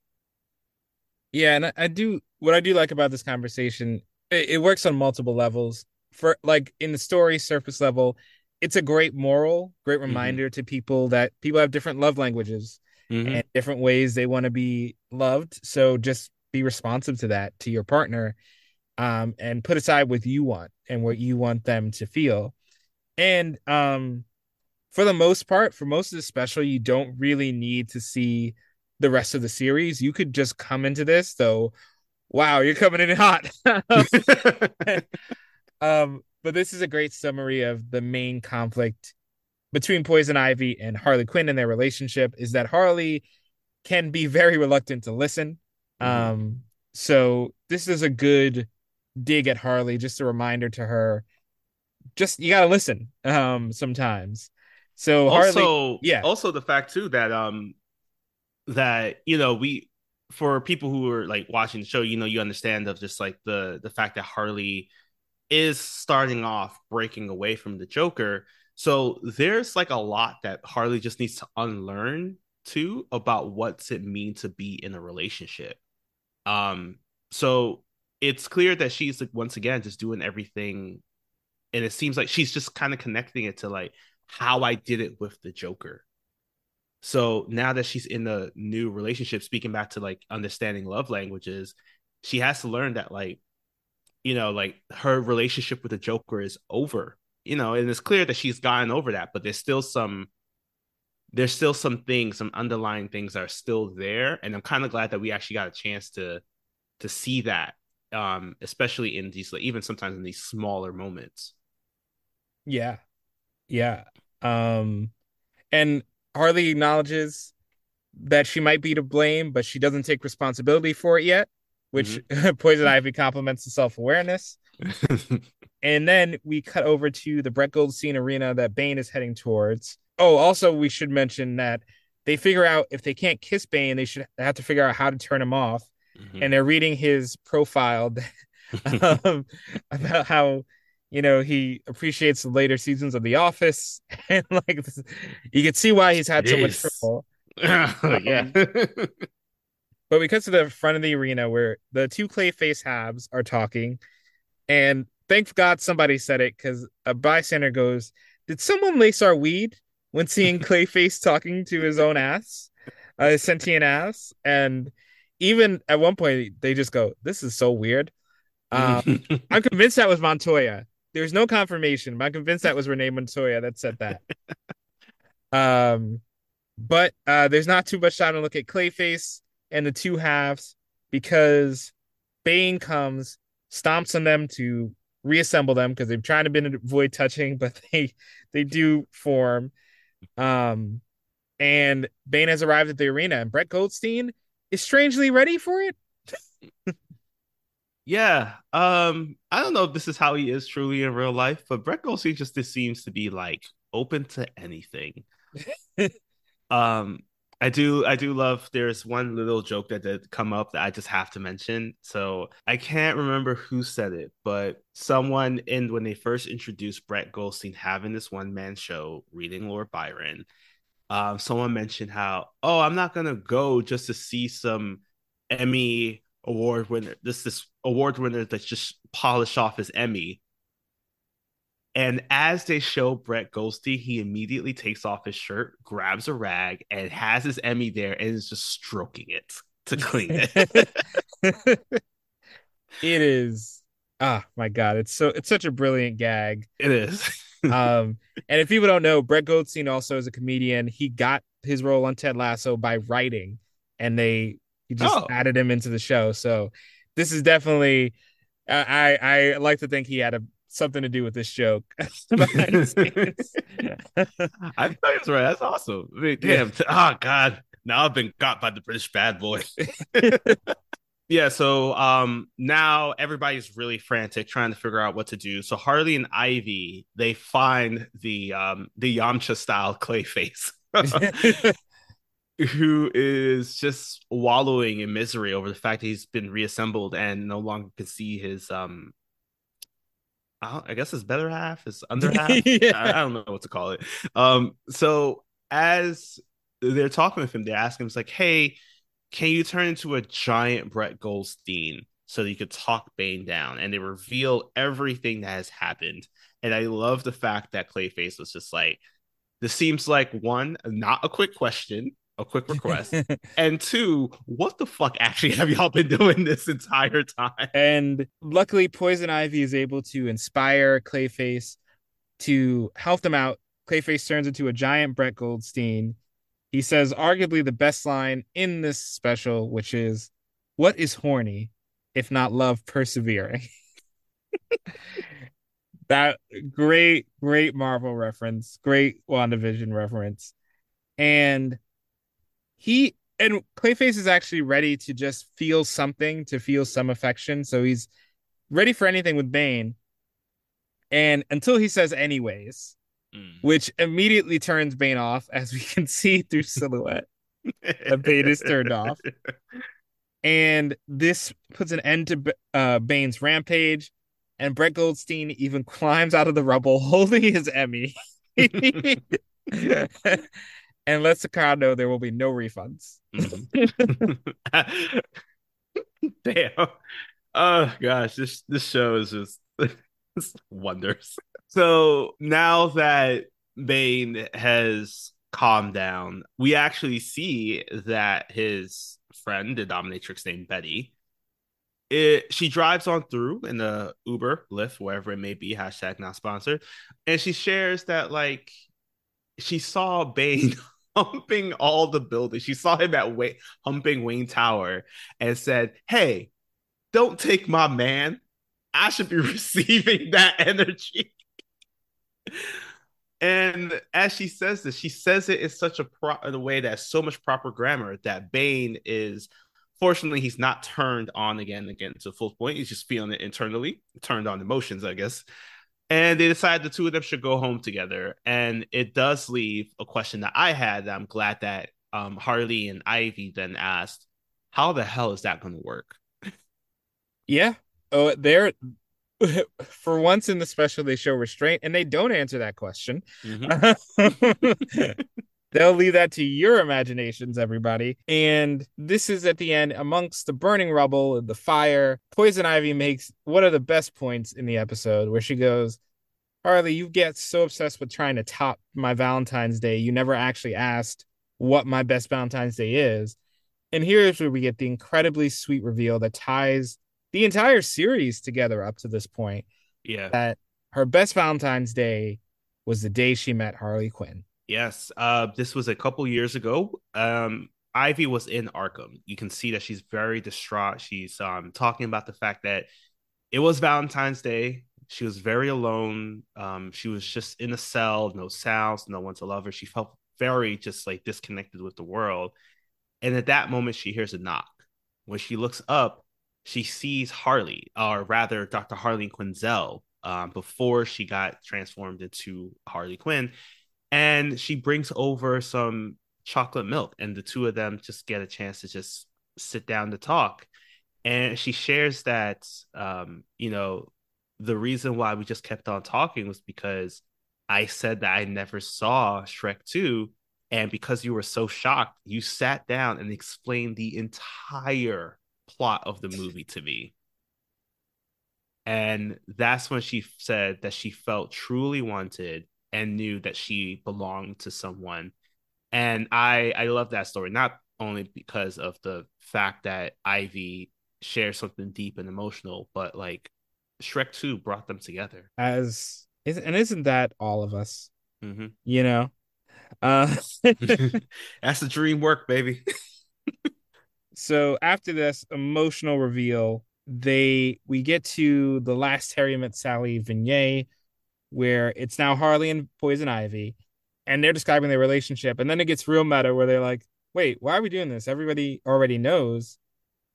Yeah, and I, do what I do like about this conversation, it, it works on multiple levels. For like in the story surface level, it's a great moral, great Mm-hmm. reminder to people that people have different love languages Mhm. and different ways they want to be loved. So just be responsive to that to your partner, um, and put aside what you want and what you want them to feel. And um, for the most part, for most of the special, you don't really need to see the rest of the series. You could just come into this though. Wow, you're coming in hot. um, but this is a great summary of the main conflict between Poison Ivy and Harley Quinn and their relationship is that Harley can be very reluctant to listen. Mhm. Um, so this is a good dig at Harley, just a reminder to her. Just you gotta listen um sometimes. So Harley also yeah. also the fact too that um that you know we for people who are like watching the show you know you understand of just like the the fact that harley is starting off breaking away from the joker so there's like a lot that harley just needs to unlearn too about what's it mean to be in a relationship um so it's clear that she's like once again just doing everything and it seems like she's just kind of connecting it to like how I did it with the Joker. So now that she's in a new relationship, speaking back to like understanding love languages, she has to learn that like, you know, like her relationship with the Joker is over. You know, and it's clear that she's gotten over that, but there's still some there's still some things, some underlying things that are still there. And I'm kind of glad that we actually got a chance to to see that. Um, especially in these like even sometimes in these smaller moments. Yeah. Yeah. Um and Harley acknowledges that she might be to blame, but she doesn't take responsibility for it yet, which Poison Ivy compliments the self-awareness. And then we cut over to the Brett Goldstein arena that Bane is heading towards. Oh, also we should mention that they figure out if they can't kiss Bane, they should have to figure out how to turn him off. Mhm. And they're reading his profile um, about how you know he appreciates the later seasons of The Office, and like this, you can see why he's had so much trouble. yeah. But we cut to the front of the arena where the two Clayface halves are talking, and thank God somebody said it because a bystander goes, "Did someone lace our weed?" When seeing Clayface talking to his own ass, uh, his sentient ass, and even at one point they just go, "This is so weird." Um, I'm convinced that was Montoya. There's no confirmation, I'm convinced that was Renee Montoya that said that. um, but uh, there's not too much time to look at Clayface and the two halves because Bane comes, stomps on them to reassemble them because they've tried to been avoid touching, but they they do form. Um, and Bane has arrived at the arena, and Brett Goldstein is strangely ready for it. yeah. Um, I don't know if this is how he is truly in real life, but Brett Goldstein just this seems to be like open to anything. um, I do I do love there's one little joke that did come up that I just have to mention. So I can't remember who said it, but someone in when they first introduced Brett Goldstein having this one man show reading Lord Byron, um, someone mentioned how, oh, I'm not gonna go just to see some Emmy award winner, this this award winner that's just polished off his Emmy. And as they show Brett Goldstein, he immediately takes off his shirt, grabs a rag, and has his Emmy there and is just stroking it to clean it. it is ah my god it's so it's such a brilliant gag it is. um and if people don't know brett goldstein also is a comedian he got his role on ted lasso by writing and they he just Oh. added him into the show so this is definitely i i, I like to think he had a something to do with this joke behind the scenes. I thought he was right. That's awesome. I mean, damn. Oh God. Now I've been got by the British bad boy. yeah. So um now everybody's really frantic trying to figure out what to do. So Harley and Ivy they find the um the Yamcha style Clayface. Who is just wallowing in misery over the fact that he's been reassembled and no longer can see his um I guess his better half, his under half. yeah. I, I, don't know what to call it. Um, so as they're talking with him, they ask him, "It's like, hey, can you turn into a giant Brett Goldstein so that you could talk Bane down?" And they reveal everything that has happened. And I love the fact that Clayface was just like, "This seems like one, not a quick question." A quick request. and two, what the fuck actually have y'all been doing this entire time? And luckily, Poison Ivy is able to inspire Clayface to help them out. Clayface turns into a giant Brett Goldstein. He says, arguably the best line in this special, which is, What is horny if not love persevering? that great, great Marvel reference, great WandaVision reference. And he and Clayface is actually ready to just feel something, to feel some affection. So he's ready for anything with Bane. And until he says anyways, mm. which immediately turns Bane off, as we can see through silhouette. the Bane is turned off. And this puts an end to uh, Bane's rampage. And Brett Goldstein even climbs out of the rubble holding his Emmy and know there will be no refunds. Mm-hmm. Damn. Oh gosh, this this show is just, just wonders. So now that Bane has calmed down, we actually see that his friend, the dominatrix named Betty, it, she drives on through in the Uber, Lyft, wherever it may be, hashtag not sponsored. And she shares that like she saw Bane humping all the buildings. She saw him at Way- humping Wayne Tower and said, Hey, don't take my man. I should be receiving that energy. and as she says this, she says it in such a pro- in a way that's so much proper grammar that Bane is fortunately he's not turned on again again to full point. He's just feeling it internally, turned on emotions, I guess and they decide the two of them should go home together. And it does leave a question that I had that I'm glad that um, Harley and Ivy then asked, how the hell is that going to work? Yeah. Oh, they're for once in the special they show restraint and they don't answer that question. Mm-hmm. They'll leave that to your imaginations, everybody. And this is at the end, amongst the burning rubble and the fire. Poison Ivy makes one of the best points in the episode where she goes, Harley, you get so obsessed with trying to top my Valentine's Day, you never actually asked what my best Valentine's Day is. And here's where we get the incredibly sweet reveal that ties the entire series together up to this point. Yeah. That her best Valentine's Day was the day she met Harley Quinn. Yes. Uh, this was a couple years ago. Um, Ivy was in Arkham. You can see that she's very distraught. She's um, talking about the fact that it was Valentine's Day. She was very alone. Um, she was just in a cell, no sounds, no one to love her. She felt very just like disconnected with the world. And at that moment, she hears a knock. When she looks up, she sees Harley, or rather, Dr. Harley Quinzel, um, before she got transformed into Harley Quinn and she brings over some chocolate milk and the two of them just get a chance to just sit down to talk. And she shares that um, you know the reason why we just kept on talking was because i said that i never saw shrek 2 and because you were so shocked you sat down and explained the entire plot of the movie to me. And that's when she said that she felt truly wanted and knew that she belonged to someone. And I I love that story not only because of the fact that Ivy shares something deep and emotional, but like Shrek 2 brought them together. As is and isn't that all of us? Mm-hmm. You know? Uh that's the dream work, baby. so after this emotional reveal, they we get to the last Harry met Sally vignette where it's now Harley and Poison Ivy, and they're describing their relationship, and then it gets real meta where they're like, "Wait, why are we doing this? Everybody already knows."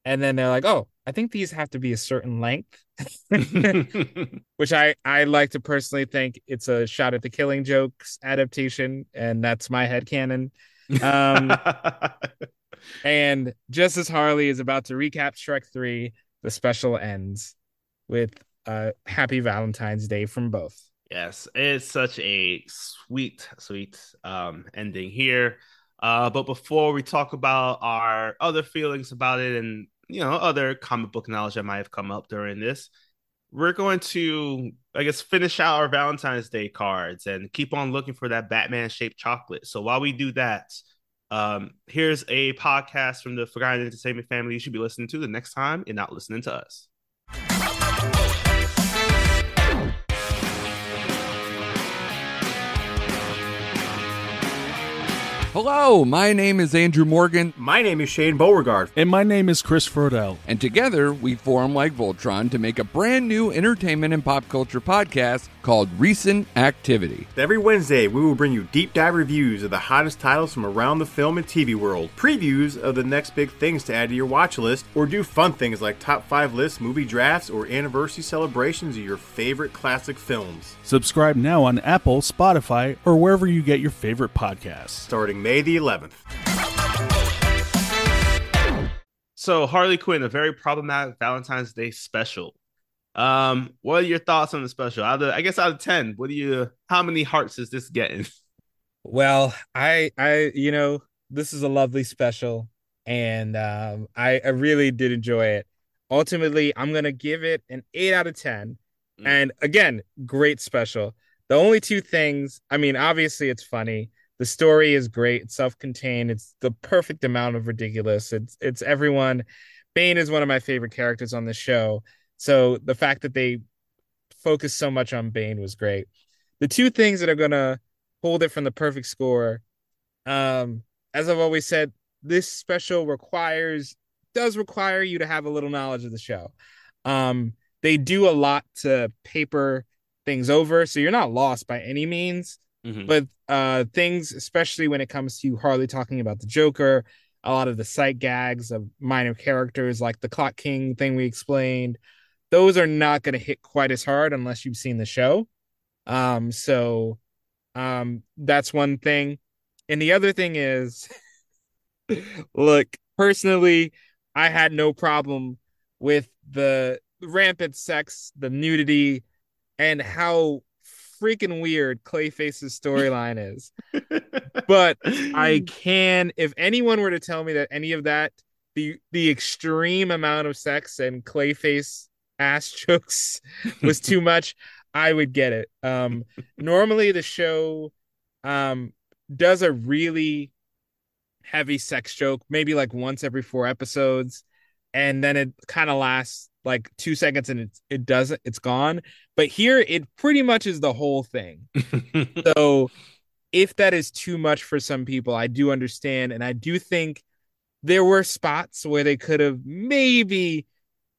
And then they're like, "Oh, I think these have to be a certain length," which I I like to personally think it's a shot at the Killing Jokes adaptation, and that's my head canon. Um, and just as Harley is about to recap Shrek Three, the special ends with uh, happy Valentine's Day from both. Yes, it's such a sweet, sweet um, ending here. Uh, but before we talk about our other feelings about it and you know other comic book knowledge that might have come up during this, we're going to, I guess, finish out our Valentine's Day cards and keep on looking for that Batman shaped chocolate. So while we do that, um, here's a podcast from the Forgotten Entertainment family you should be listening to the next time you're not listening to us. Hello, my name is Andrew Morgan. My name is Shane Beauregard. And my name is Chris Frodell. And together we form like Voltron to make a brand new entertainment and pop culture podcast called Recent Activity. Every Wednesday, we will bring you deep dive reviews of the hottest titles from around the film and TV world, previews of the next big things to add to your watch list, or do fun things like top five lists, movie drafts, or anniversary celebrations of your favorite classic films. Subscribe now on Apple, Spotify, or wherever you get your favorite podcasts. Starting May the 11th. So, Harley Quinn, a very problematic Valentine's Day special. Um, what are your thoughts on the special? Out of, I guess out of ten, what do you? How many hearts is this getting? Well, I, I, you know, this is a lovely special, and um, I, I really did enjoy it. Ultimately, I'm gonna give it an eight out of ten. Mm. And again, great special. The only two things, I mean, obviously it's funny. The story is great. It's self-contained. It's the perfect amount of ridiculous. It's it's everyone. Bane is one of my favorite characters on the show. So the fact that they focus so much on Bane was great. The two things that are gonna hold it from the perfect score, um, as I've always said, this special requires does require you to have a little knowledge of the show. Um, they do a lot to paper things over, so you're not lost by any means. Mm-hmm. But uh, things, especially when it comes to Harley talking about the Joker, a lot of the sight gags of minor characters like the Clock King thing we explained, those are not going to hit quite as hard unless you've seen the show. Um, so um, that's one thing. And the other thing is, look, personally, I had no problem with the rampant sex, the nudity, and how freaking weird Clayface's storyline is. but I can, if anyone were to tell me that any of that, the the extreme amount of sex and Clayface ass jokes was too much, I would get it. Um, normally the show um does a really heavy sex joke, maybe like once every four episodes, and then it kind of lasts like two seconds and it, it doesn't it's gone. But here it pretty much is the whole thing. So if that is too much for some people i do understand. And i do think there were spots where they could have maybe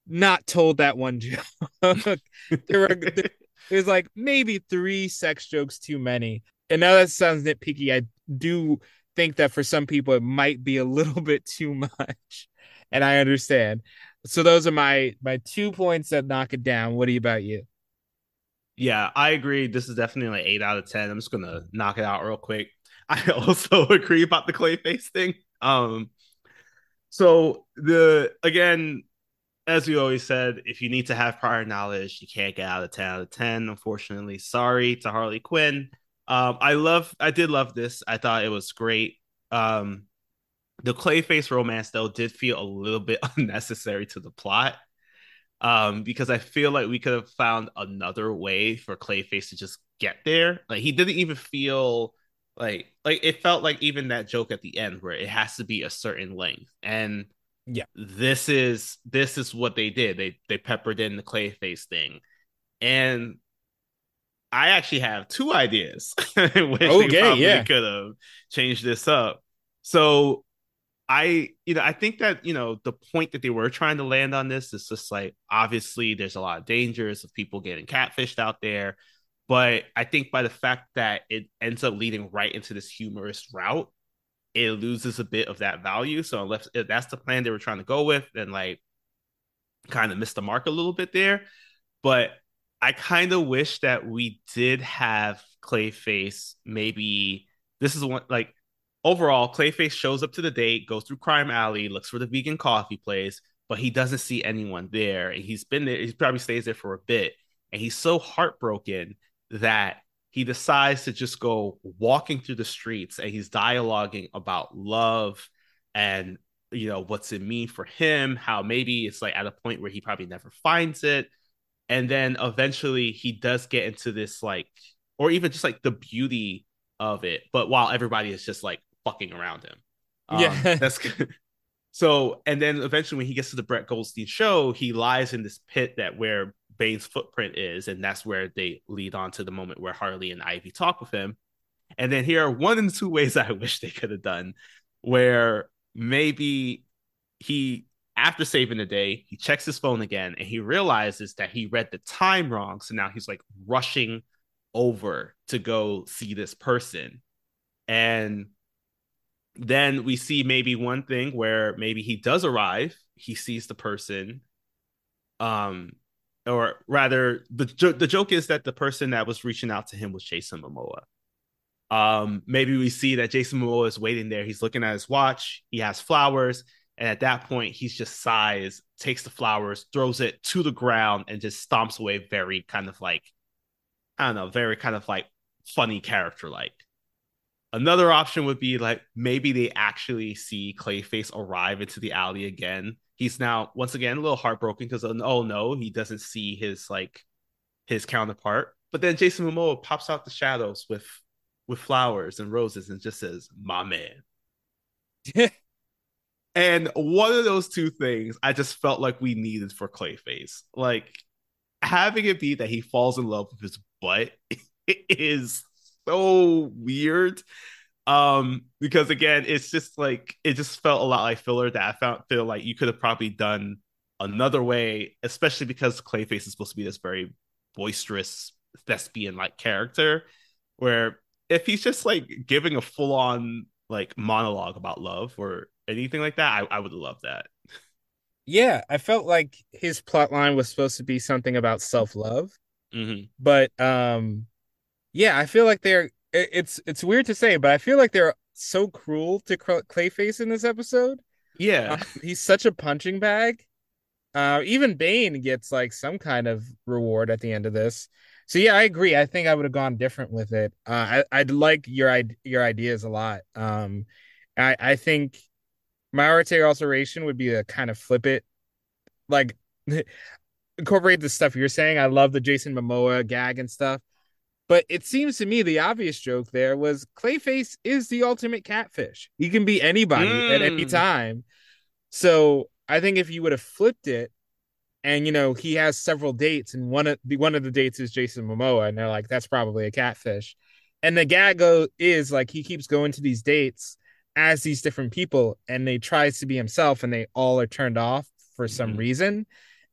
not told that one joke. There were there, there's like maybe three sex jokes too many. And now that sounds nitpicky i do think that for some people it might be a little bit too much. And i understand so those are my my two points that knock it down. What about you? Yeah, I agree. This is definitely like eight out of ten. I'm just gonna knock it out real quick. I also agree about the Clayface thing. Um, so the again, as we always said, if you need to have prior knowledge, you can't get out of ten out of ten. Unfortunately, sorry to Harley Quinn. Um, I love, I did love this. I thought it was great. Um, the Clayface romance though did feel a little bit unnecessary to the plot. Um, because I feel like we could have found another way for Clayface to just get there. Like he didn't even feel like like it felt like even that joke at the end where it has to be a certain length. And yeah, this is this is what they did. They they peppered in the Clayface thing. And I actually have two ideas which okay, yeah. could have changed this up. So I, you know, I think that, you know, the point that they were trying to land on this is just like, obviously, there's a lot of dangers of people getting catfished out there. But I think by the fact that it ends up leading right into this humorous route, it loses a bit of that value. So, unless that's the plan they were trying to go with, then like kind of missed the mark a little bit there. But I kind of wish that we did have Clayface maybe this is one like overall, Clayface shows up to the date, goes through Crime Alley, looks for the vegan coffee place, but he doesn't see anyone there. And he's been there, he probably stays there for a bit. And he's so heartbroken that he decides to just go walking through the streets and he's dialoguing about love and you know what's it mean for him how maybe it's like at a point where he probably never finds it and then eventually he does get into this like or even just like the beauty of it but while everybody is just like fucking around him um, Yeah. that's good. so and then eventually when he gets to the brett goldstein show he lies in this pit that where bane's footprint is and that's where they lead on to the moment where harley and ivy talk with him and then here are one and two ways i wish they could have done where maybe he after saving the day he checks his phone again and he realizes that he read the time wrong so now he's like rushing over to go see this person and then we see maybe one thing where maybe he does arrive. He sees the person um or rather the the joke is that the person that was reaching out to him was Jason Momoa. Um maybe we see that Jason Momoa is waiting there. He's looking at his watch. He has flowers. And at that point he's just sighs takes the flowers throws it to the ground and just stomps away very kind of like I don't know very kind of like funny character like Another option would be like maybe they actually see Clayface arrive into the alley again. He's now once again a little heartbroken because uh, oh no, he doesn't see his like his counterpart. But then Jason Momoa pops out the shadows with with flowers and roses and just says, "My man." and one of those two things I just felt like we needed for Clayface. Like having it be that he falls in love with his butt is so weird. Um because again it's just like it just felt a lot like filler that i found feel like you could have probably done another way especially because clayface is supposed to be this very boisterous thespian like character where if he's just like giving a full-on like monologue about love or anything like that i, I would love that. Yeah, I felt like his plot line was supposed to be something about self-love, mm-hmm. but um yeah, I feel like they're it's it's weird to say, but I feel like they're so cruel to Clayface in this episode. yeah Uh, he's such a punching bag. Uh, even Bane gets like some kind of reward at the end of this. So yeah, I agree. I think I would have gone different with it. Uh, I I'd like your your ideas a lot. Um, I I think my alteration would be to kind of flip it, like incorporate the stuff you're saying. I love the Jason Momoa gag and stuff. But it seems to me the obvious joke there was Clayface is the ultimate catfish. He can be anybody at any Mm. time. So I think if you would have flipped it, and you know he has several dates, and one of the one of the dates is Jason Momoa, and they're like, that's probably a catfish. And the gag go is like he keeps going to these dates as these different people, and they tries to be himself, and they all are turned off for some Mhm. reason.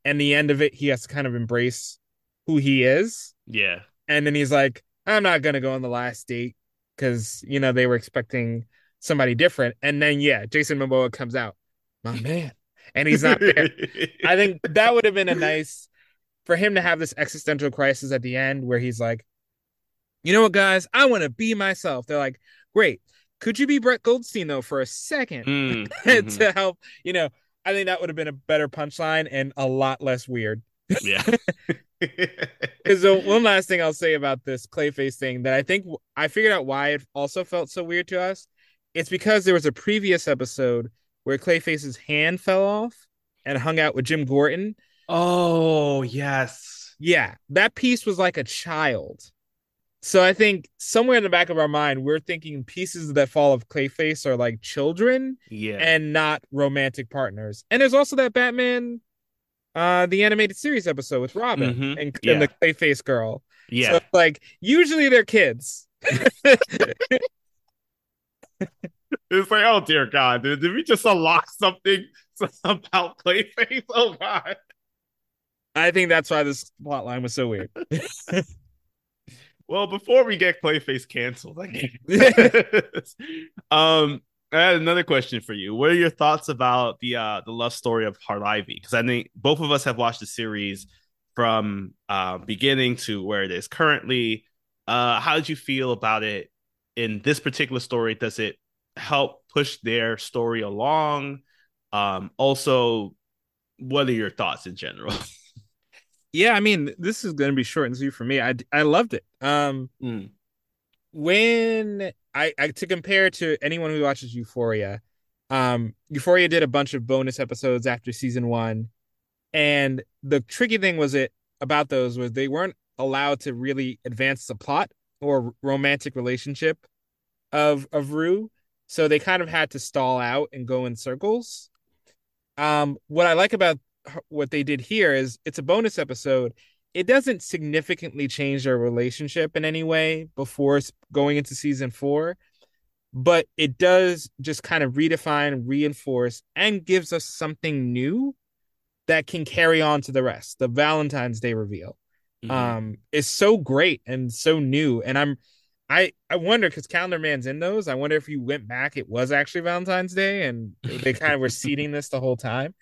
And the end of it, he has to kind of embrace who he is yeah and then he's like, I'm not gonna go on the last date because you know they were expecting somebody different. And then yeah, Jason Momoa comes out, my man, and he's not there. I think that would have been a nice for him to have this existential crisis at the end where he's like, you know what, guys, I want to be myself. They're like, great. Could you be Brett Goldstein though for a second Mm, mhm. to help? You know, I think that would have been a better punchline and a lot less weird. Yeah Because one last thing I'll say about this Clayface thing that I think I figured out why it also felt so weird to us. It's because there was a previous episode where Clayface's hand fell off and hung out with Jim Gordon. oh yes Yeah, that piece was like a child. So I think somewhere in the back of our mind, we're thinking pieces that fall of Clayface are like children yeah and not romantic partners. And there's also that Batman, uh, the animated series episode with Robin Mhm, and, yeah. and the Clayface girl. yeah So like usually they're kids. It's like, oh dear God, did, did we just unlock something about Clayface? Oh God. I think that's why this plot line was so weird. Well, before we get Clayface canceled, I guess. um, I had another question for you. What are your thoughts about the uh the love story of Harley Ivy? Because I think both of us have watched the series from uh, beginning to where it is currently. Uh, how did you feel about it in this particular story? Does it help push their story along? Um, also, what are your thoughts in general? yeah, I mean, this is going to be short and sweet for me. I I loved it. Um, mm. When I, I to compare to anyone who watches Euphoria, um, Euphoria did a bunch of bonus episodes after season one, and the tricky thing was it about those was they weren't allowed to really advance the plot or romantic relationship of of Rue, so they kind of had to stall out and go in circles. Um, what I like about what they did here is it's a bonus episode. It doesn't significantly change their relationship in any way before going into season four, but it does just kind of redefine, reinforce, and gives us something new that can carry on to the rest. The Valentine's Day reveal mm-hmm. um, is so great and so new, and I'm I I wonder because Calendar Man's in those. I wonder if you went back, it was actually Valentine's Day, and they kind of were seeding this the whole time.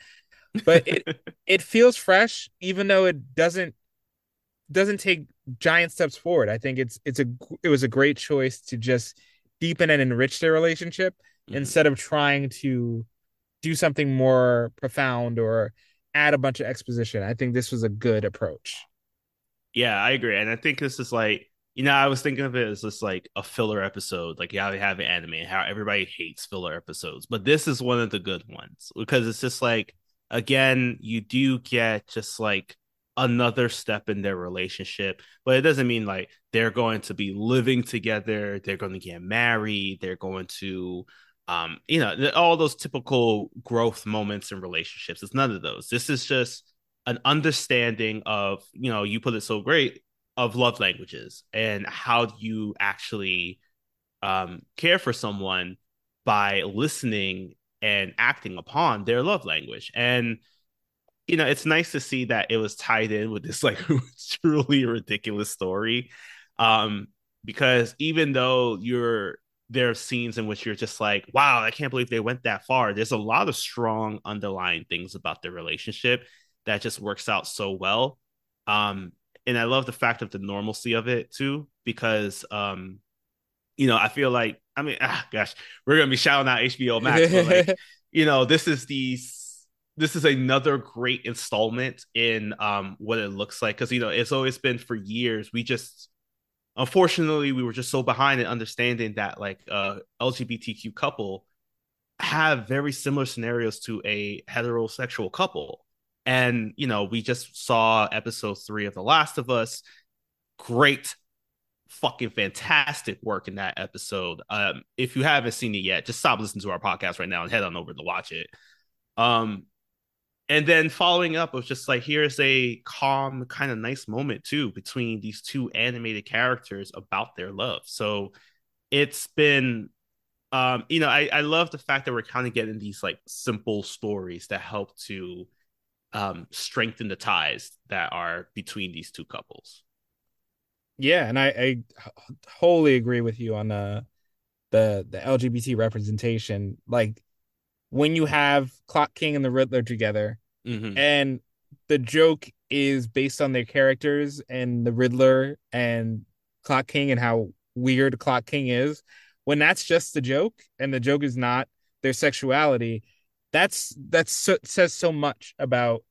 But it it feels fresh, even though it doesn't doesn't take giant steps forward. I think it's it's a it was a great choice to just deepen and enrich their relationship mm-hmm. instead of trying to do something more profound or add a bunch of exposition. I think this was a good approach. Yeah, I agree, and I think this is like you know, I was thinking of it as just like a filler episode, like how they have an anime, how everybody hates filler episodes. But this is one of the good ones because it's just like, again, you do get just like another step in their relationship, but it doesn't mean like they're going to be living together, they're going to get married, they're going to, um, you know, all those typical growth moments in relationships. It's none of those. This is just an understanding of, you know, you put it so great of love languages and how you actually um, care for someone by listening and acting upon their love language. And you know, it's nice to see that it was tied in with this like truly ridiculous story. Um, because even though you're there are scenes in which you're just like, wow, I can't believe they went that far. There's a lot of strong underlying things about their relationship that just works out so well. Um, and I love the fact of the normalcy of it too, because um, you know, I feel like I mean, ah, gosh, we're gonna be shouting out HBO Max, but like, you know, this is the this is another great installment in um what it looks like because you know it's always been for years. We just unfortunately we were just so behind in understanding that like uh LGBTQ couple have very similar scenarios to a heterosexual couple and, you know, we just saw episode three of The Last of Us. Great, fucking fantastic work in that episode. Um, if you haven't seen it yet, just stop listening to our podcast right now and head on over to watch it. Um, and then following up was just like here's a calm, kind of nice moment too between these two animated characters about their love. So it's been um, you know, I, I love the fact that we're kind of getting these like simple stories that help to um, strengthen the ties that are between these two couples. Yeah, and I, I wholly agree with you on the the the LGBT representation. Like when you have Clock King and the Riddler together, mm-hmm. and the joke is based on their characters and the Riddler and Clock King and how weird Clock King is. When that's just the joke, and the joke is not their sexuality, that's that so, says so much about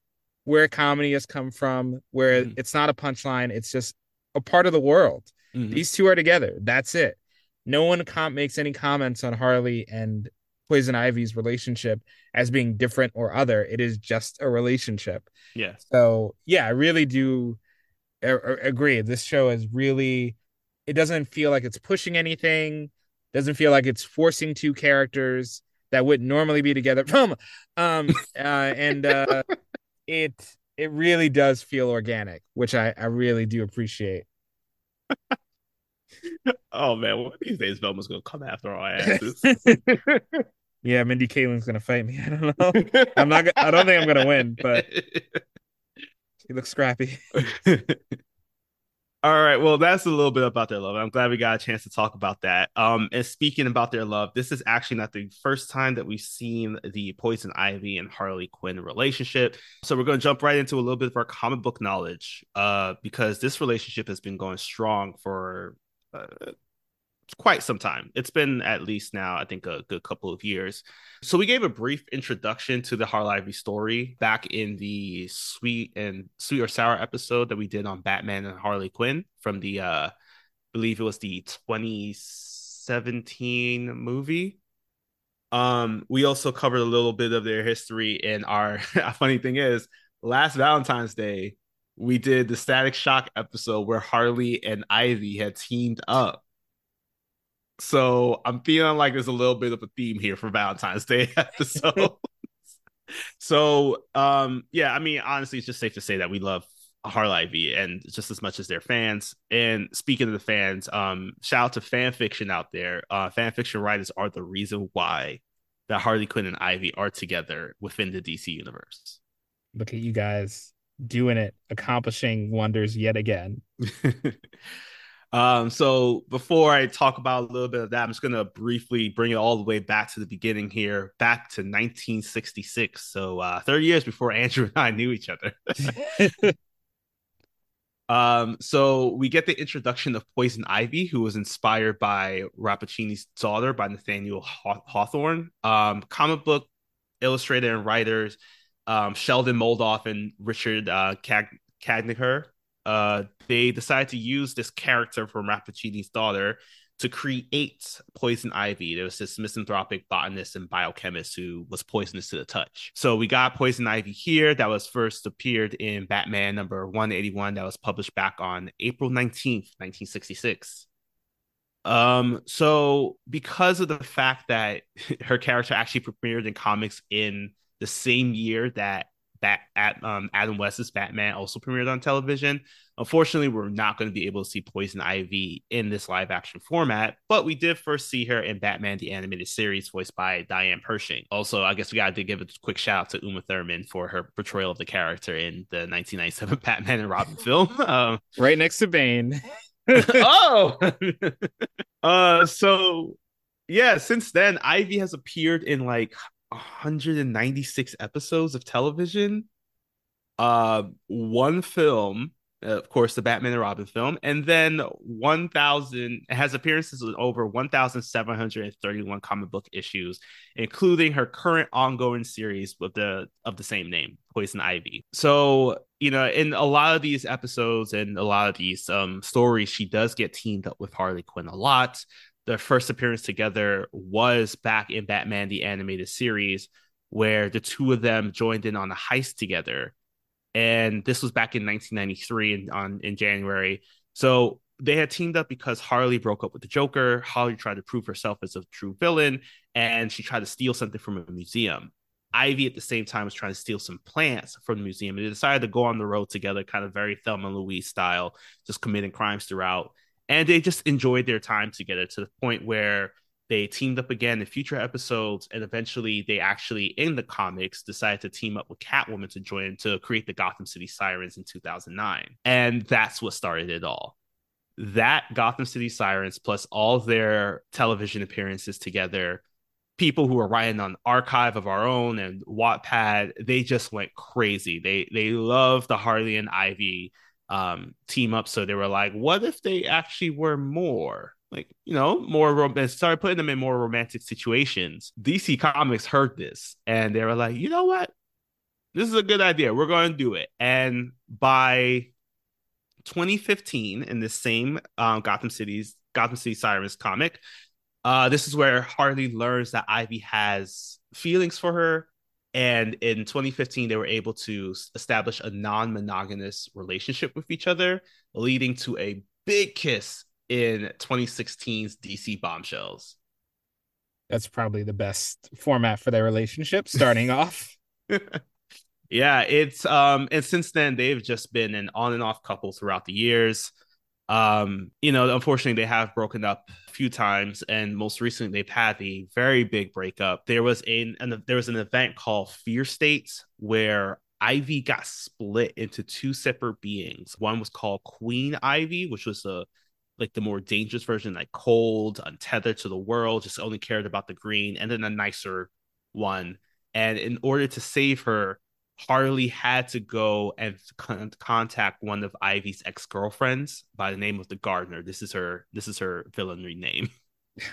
where comedy has come from where mm-hmm. it's not a punchline it's just a part of the world mm-hmm. these two are together that's it no one com- makes any comments on harley and poison ivy's relationship as being different or other it is just a relationship. Yeah. So yeah i really do agree. This show is really it doesn't feel like it's pushing anything doesn't feel like it's forcing two characters that wouldn't normally be together from um uh, and uh it it really does feel organic which i i really do appreciate oh man one of these days velma's gonna come after our asses yeah mindy kaling's gonna fight me i don't know i'm not i don't think i'm gonna win but she looks scrappy all right. Well, that's a little bit about their love. I'm glad we got a chance to talk about that. Um, and speaking about their love, this is actually not the first time that we've seen the Poison Ivy and Harley Quinn relationship. So we're going to jump right into a little bit of our comic book knowledge, uh, because this relationship has been going strong for uh, quite some time. It's been at least now, I think, a good couple of years. So we gave a brief introduction to the Harley Ivy story back in the sweet and sweet or sour episode that we did on Batman and Harley Quinn from the uh I believe it was the 2017 movie. Um, we also covered a little bit of their history in our funny thing is last Valentine's Day, we did the Static Shock episode where Harley and Ivy had teamed up so I'm feeling like there's a little bit of a theme here for Valentine's Day episode. so um yeah, I mean honestly it's just safe to say that we love Harley Ivy and just as much as their fans. And speaking of the fans, um shout out to fan fiction out there. Uh fan fiction writers are the reason why that Harley Quinn and Ivy are together within the DC universe. Look at you guys doing it, accomplishing wonders yet again. Um, so before I talk about a little bit of that, I'm just gonna briefly bring it all the way back to the beginning here, back to 1966. So uh, 30 years before Andrew and I knew each other. um, so we get the introduction of Poison Ivy, who was inspired by Rappaccini's daughter by Nathaniel Haw- Hawthorne. Um, comic book illustrator and writers um, Sheldon Moldoff and Richard uh, Cag- uh, they decided to use this character from Rappaccini's daughter to create Poison Ivy. There was this misanthropic botanist and biochemist who was poisonous to the touch. So we got Poison Ivy here that was first appeared in Batman number 181 that was published back on April 19th, 1966. Um, so because of the fact that her character actually premiered in comics in the same year that Bat at um, Adam West's Batman also premiered on television. Unfortunately, we're not going to be able to see Poison Ivy in this live action format, but we did first see her in Batman the Animated Series, voiced by Diane Pershing. Also, I guess we got to give a quick shout out to Uma Thurman for her portrayal of the character in the 1997 Batman and Robin film. Um, right next to Bane. oh, uh, so yeah, since then, Ivy has appeared in like 196 episodes of television, uh, one film, of course, the Batman and Robin film, and then 1,000 has appearances in over 1,731 comic book issues, including her current ongoing series with the of the same name, Poison Ivy. So, you know, in a lot of these episodes and a lot of these um, stories, she does get teamed up with Harley Quinn a lot their first appearance together was back in Batman the Animated Series, where the two of them joined in on a heist together. And this was back in 1993 in, on, in January. So they had teamed up because Harley broke up with the Joker. Harley tried to prove herself as a true villain, and she tried to steal something from a museum. Ivy at the same time was trying to steal some plants from the museum. And they decided to go on the road together, kind of very Thelma and Louise style, just committing crimes throughout and they just enjoyed their time together to the point where they teamed up again in future episodes and eventually they actually in the comics decided to team up with catwoman to join to create the gotham city sirens in 2009 and that's what started it all. That gotham city sirens plus all their television appearances together people who are writing on archive of our own and wattpad they just went crazy. They they love the harley and ivy um, team up. So they were like, what if they actually were more? Like, you know, more rom- started putting them in more romantic situations. DC Comics heard this and they were like, you know what? This is a good idea. We're going to do it. And by 2015, in the same um, Gotham City's Gotham City Sirens comic, uh, this is where Harley learns that Ivy has feelings for her and in 2015, they were able to establish a non monogamous relationship with each other, leading to a big kiss in 2016's DC Bombshells. That's probably the best format for their relationship starting off. yeah, it's um and since then they've just been an on and off couple throughout the years. Um, you know, unfortunately, they have broken up a few times, and most recently, they've had a very big breakup. There was a an, there was an event called Fear States where Ivy got split into two separate beings. One was called Queen Ivy, which was a like the more dangerous version, like cold, untethered to the world, just only cared about the green, and then a nicer one. And in order to save her, Harley had to go and con- contact one of Ivy's ex girlfriends by the name of the Gardener. This is her. This is her villainry name.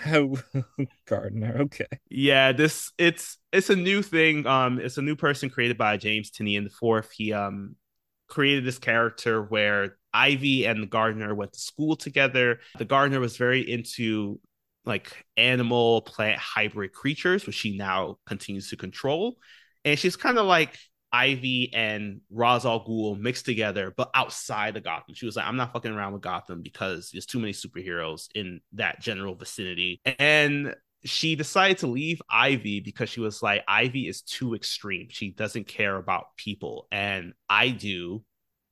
Gardener. Okay. Yeah, this it's it's a new thing. Um, it's a new person created by James Tynion in the fourth. He um created this character where Ivy and the gardener went to school together. The gardener was very into like animal plant hybrid creatures, which she now continues to control. And she's kind of like Ivy and Ra's al Ghul mixed together, but outside of Gotham. She was like, I'm not fucking around with Gotham because there's too many superheroes in that general vicinity. And she decided to leave Ivy because she was like, Ivy is too extreme. She doesn't care about people. And I do.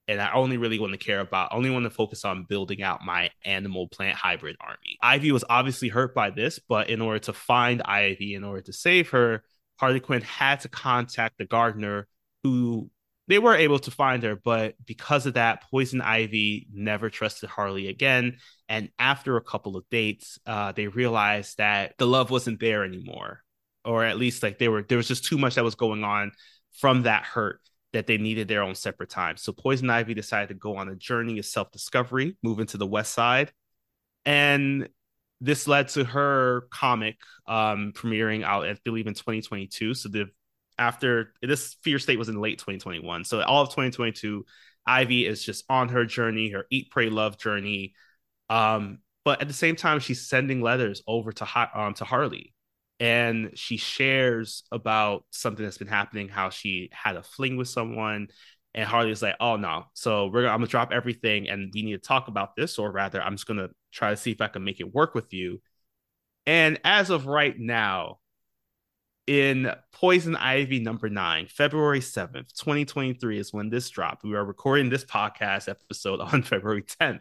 And I only really want to care about, only want to focus on building out my animal plant hybrid army. Ivy was obviously hurt by this, but in order to find Ivy, in order to save her, Harley Quinn had to contact the gardener who they were able to find her, but because of that, Poison Ivy never trusted Harley again. And after a couple of dates, uh, they realized that the love wasn't there anymore, or at least like they were there was just too much that was going on from that hurt that they needed their own separate time. So Poison Ivy decided to go on a journey of self discovery, move into the West Side, and this led to her comic um, premiering out, I believe, in 2022. So the after this fear state was in late 2021 so all of 2022 ivy is just on her journey her eat pray love journey. Um but at the same time she's sending letters over to um, to harley. And she shares about something that's been happening how she had a fling with someone. And harley's like oh no. So we're i'm gonna drop everything and we need to talk about this or rather i'm just gonna try to see if i can make it work with you. And as of right now in Poison Ivy number nine, February 7th, 2023 is when this dropped. We are recording this podcast episode on February 10th.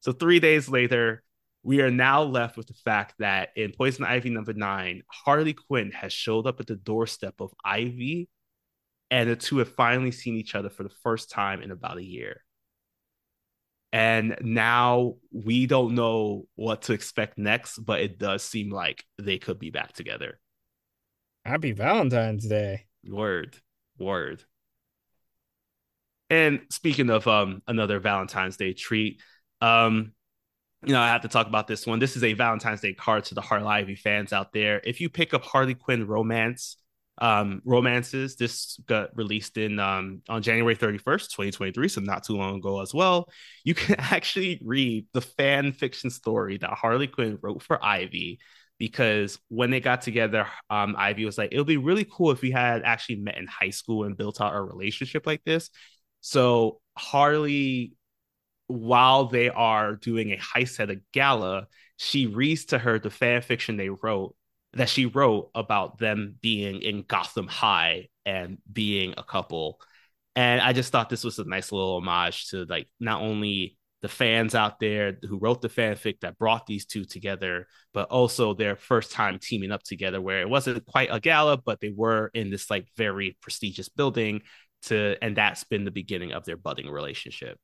So three days later, we are now left with the fact that in Poison Ivy number nine, Harley Quinn has showed up at the doorstep of Ivy, and the two have finally seen each other for the first time in about a year. And now we don't know what to expect next, but it does seem like they could be back together. Happy Valentine's Day. Word. Word. And speaking of um another Valentine's Day treat, um, you know, I have to talk about this one. This is a Valentine's Day card to the Harley Ivy fans out there. If you pick up Harley Quinn romance, um, romances, this got released in um on January 31st, 2023, so not too long ago as well. You can actually read the fan fiction story that Harley Quinn wrote for Ivy because when they got together, um, Ivy was like, it would be really cool if we had actually met in high school and built out a relationship like this. So Harley, while they are doing a heist at a gala, she reads to her the fan fiction they wrote that she wrote about them being in Gotham High and being a couple. And I just thought this was a nice little homage to like not only the fans out there who wrote the fanfic that brought these two together, but also their first time teaming up together, where it wasn't quite a gala, but they were in this like very prestigious building to, and that's been the beginning of their budding relationship.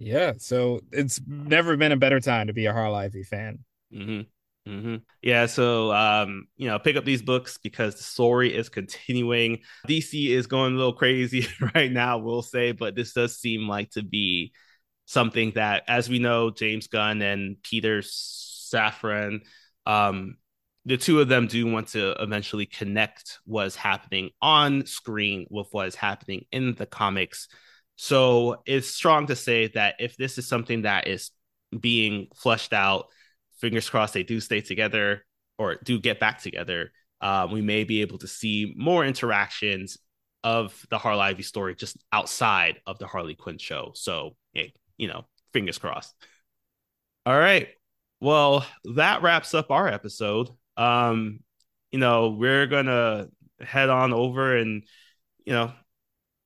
Yeah, so it's never been a better time to be a Harley Ivy fan. Mm-hmm. Mm-hmm. Yeah, so um, you know, pick up these books because the story is continuing. DC is going a little crazy right now, we'll say, but this does seem like to be something that, as we know, James Gunn and Peter Safran, um, the two of them do want to eventually connect what's happening on screen with what is happening in the comics. So it's strong to say that if this is something that is being flushed out fingers crossed they do stay together or do get back together. Uh, we may be able to see more interactions of the Harley Ivy story just outside of the Harley Quinn show. So, hey, you know, fingers crossed. All right. Well, that wraps up our episode. Um, you know, we're gonna head on over and, you know,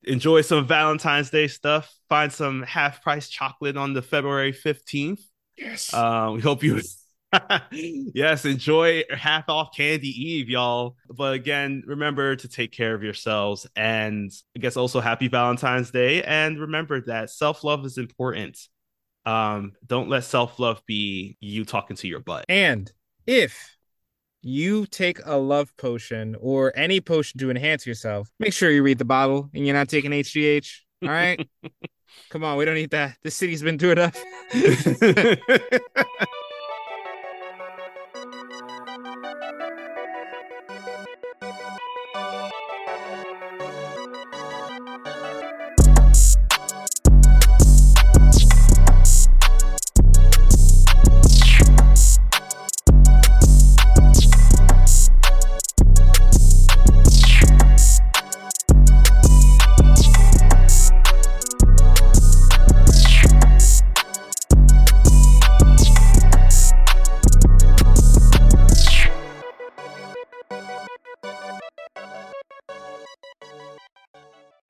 enjoy some Valentine's Day stuff. Find some half price chocolate on the February 15th. Yes. Uh, we hope you yes, enjoy half off Candy Eve, y'all. But again, remember to take care of yourselves. And I guess also happy Valentine's Day. And remember that self love is important. Um, don't let self love be you talking to your butt. And if you take a love potion or any potion to enhance yourself, make sure you read the bottle and you're not taking HGH. All right. Come on, we don't need that. This city's been through enough.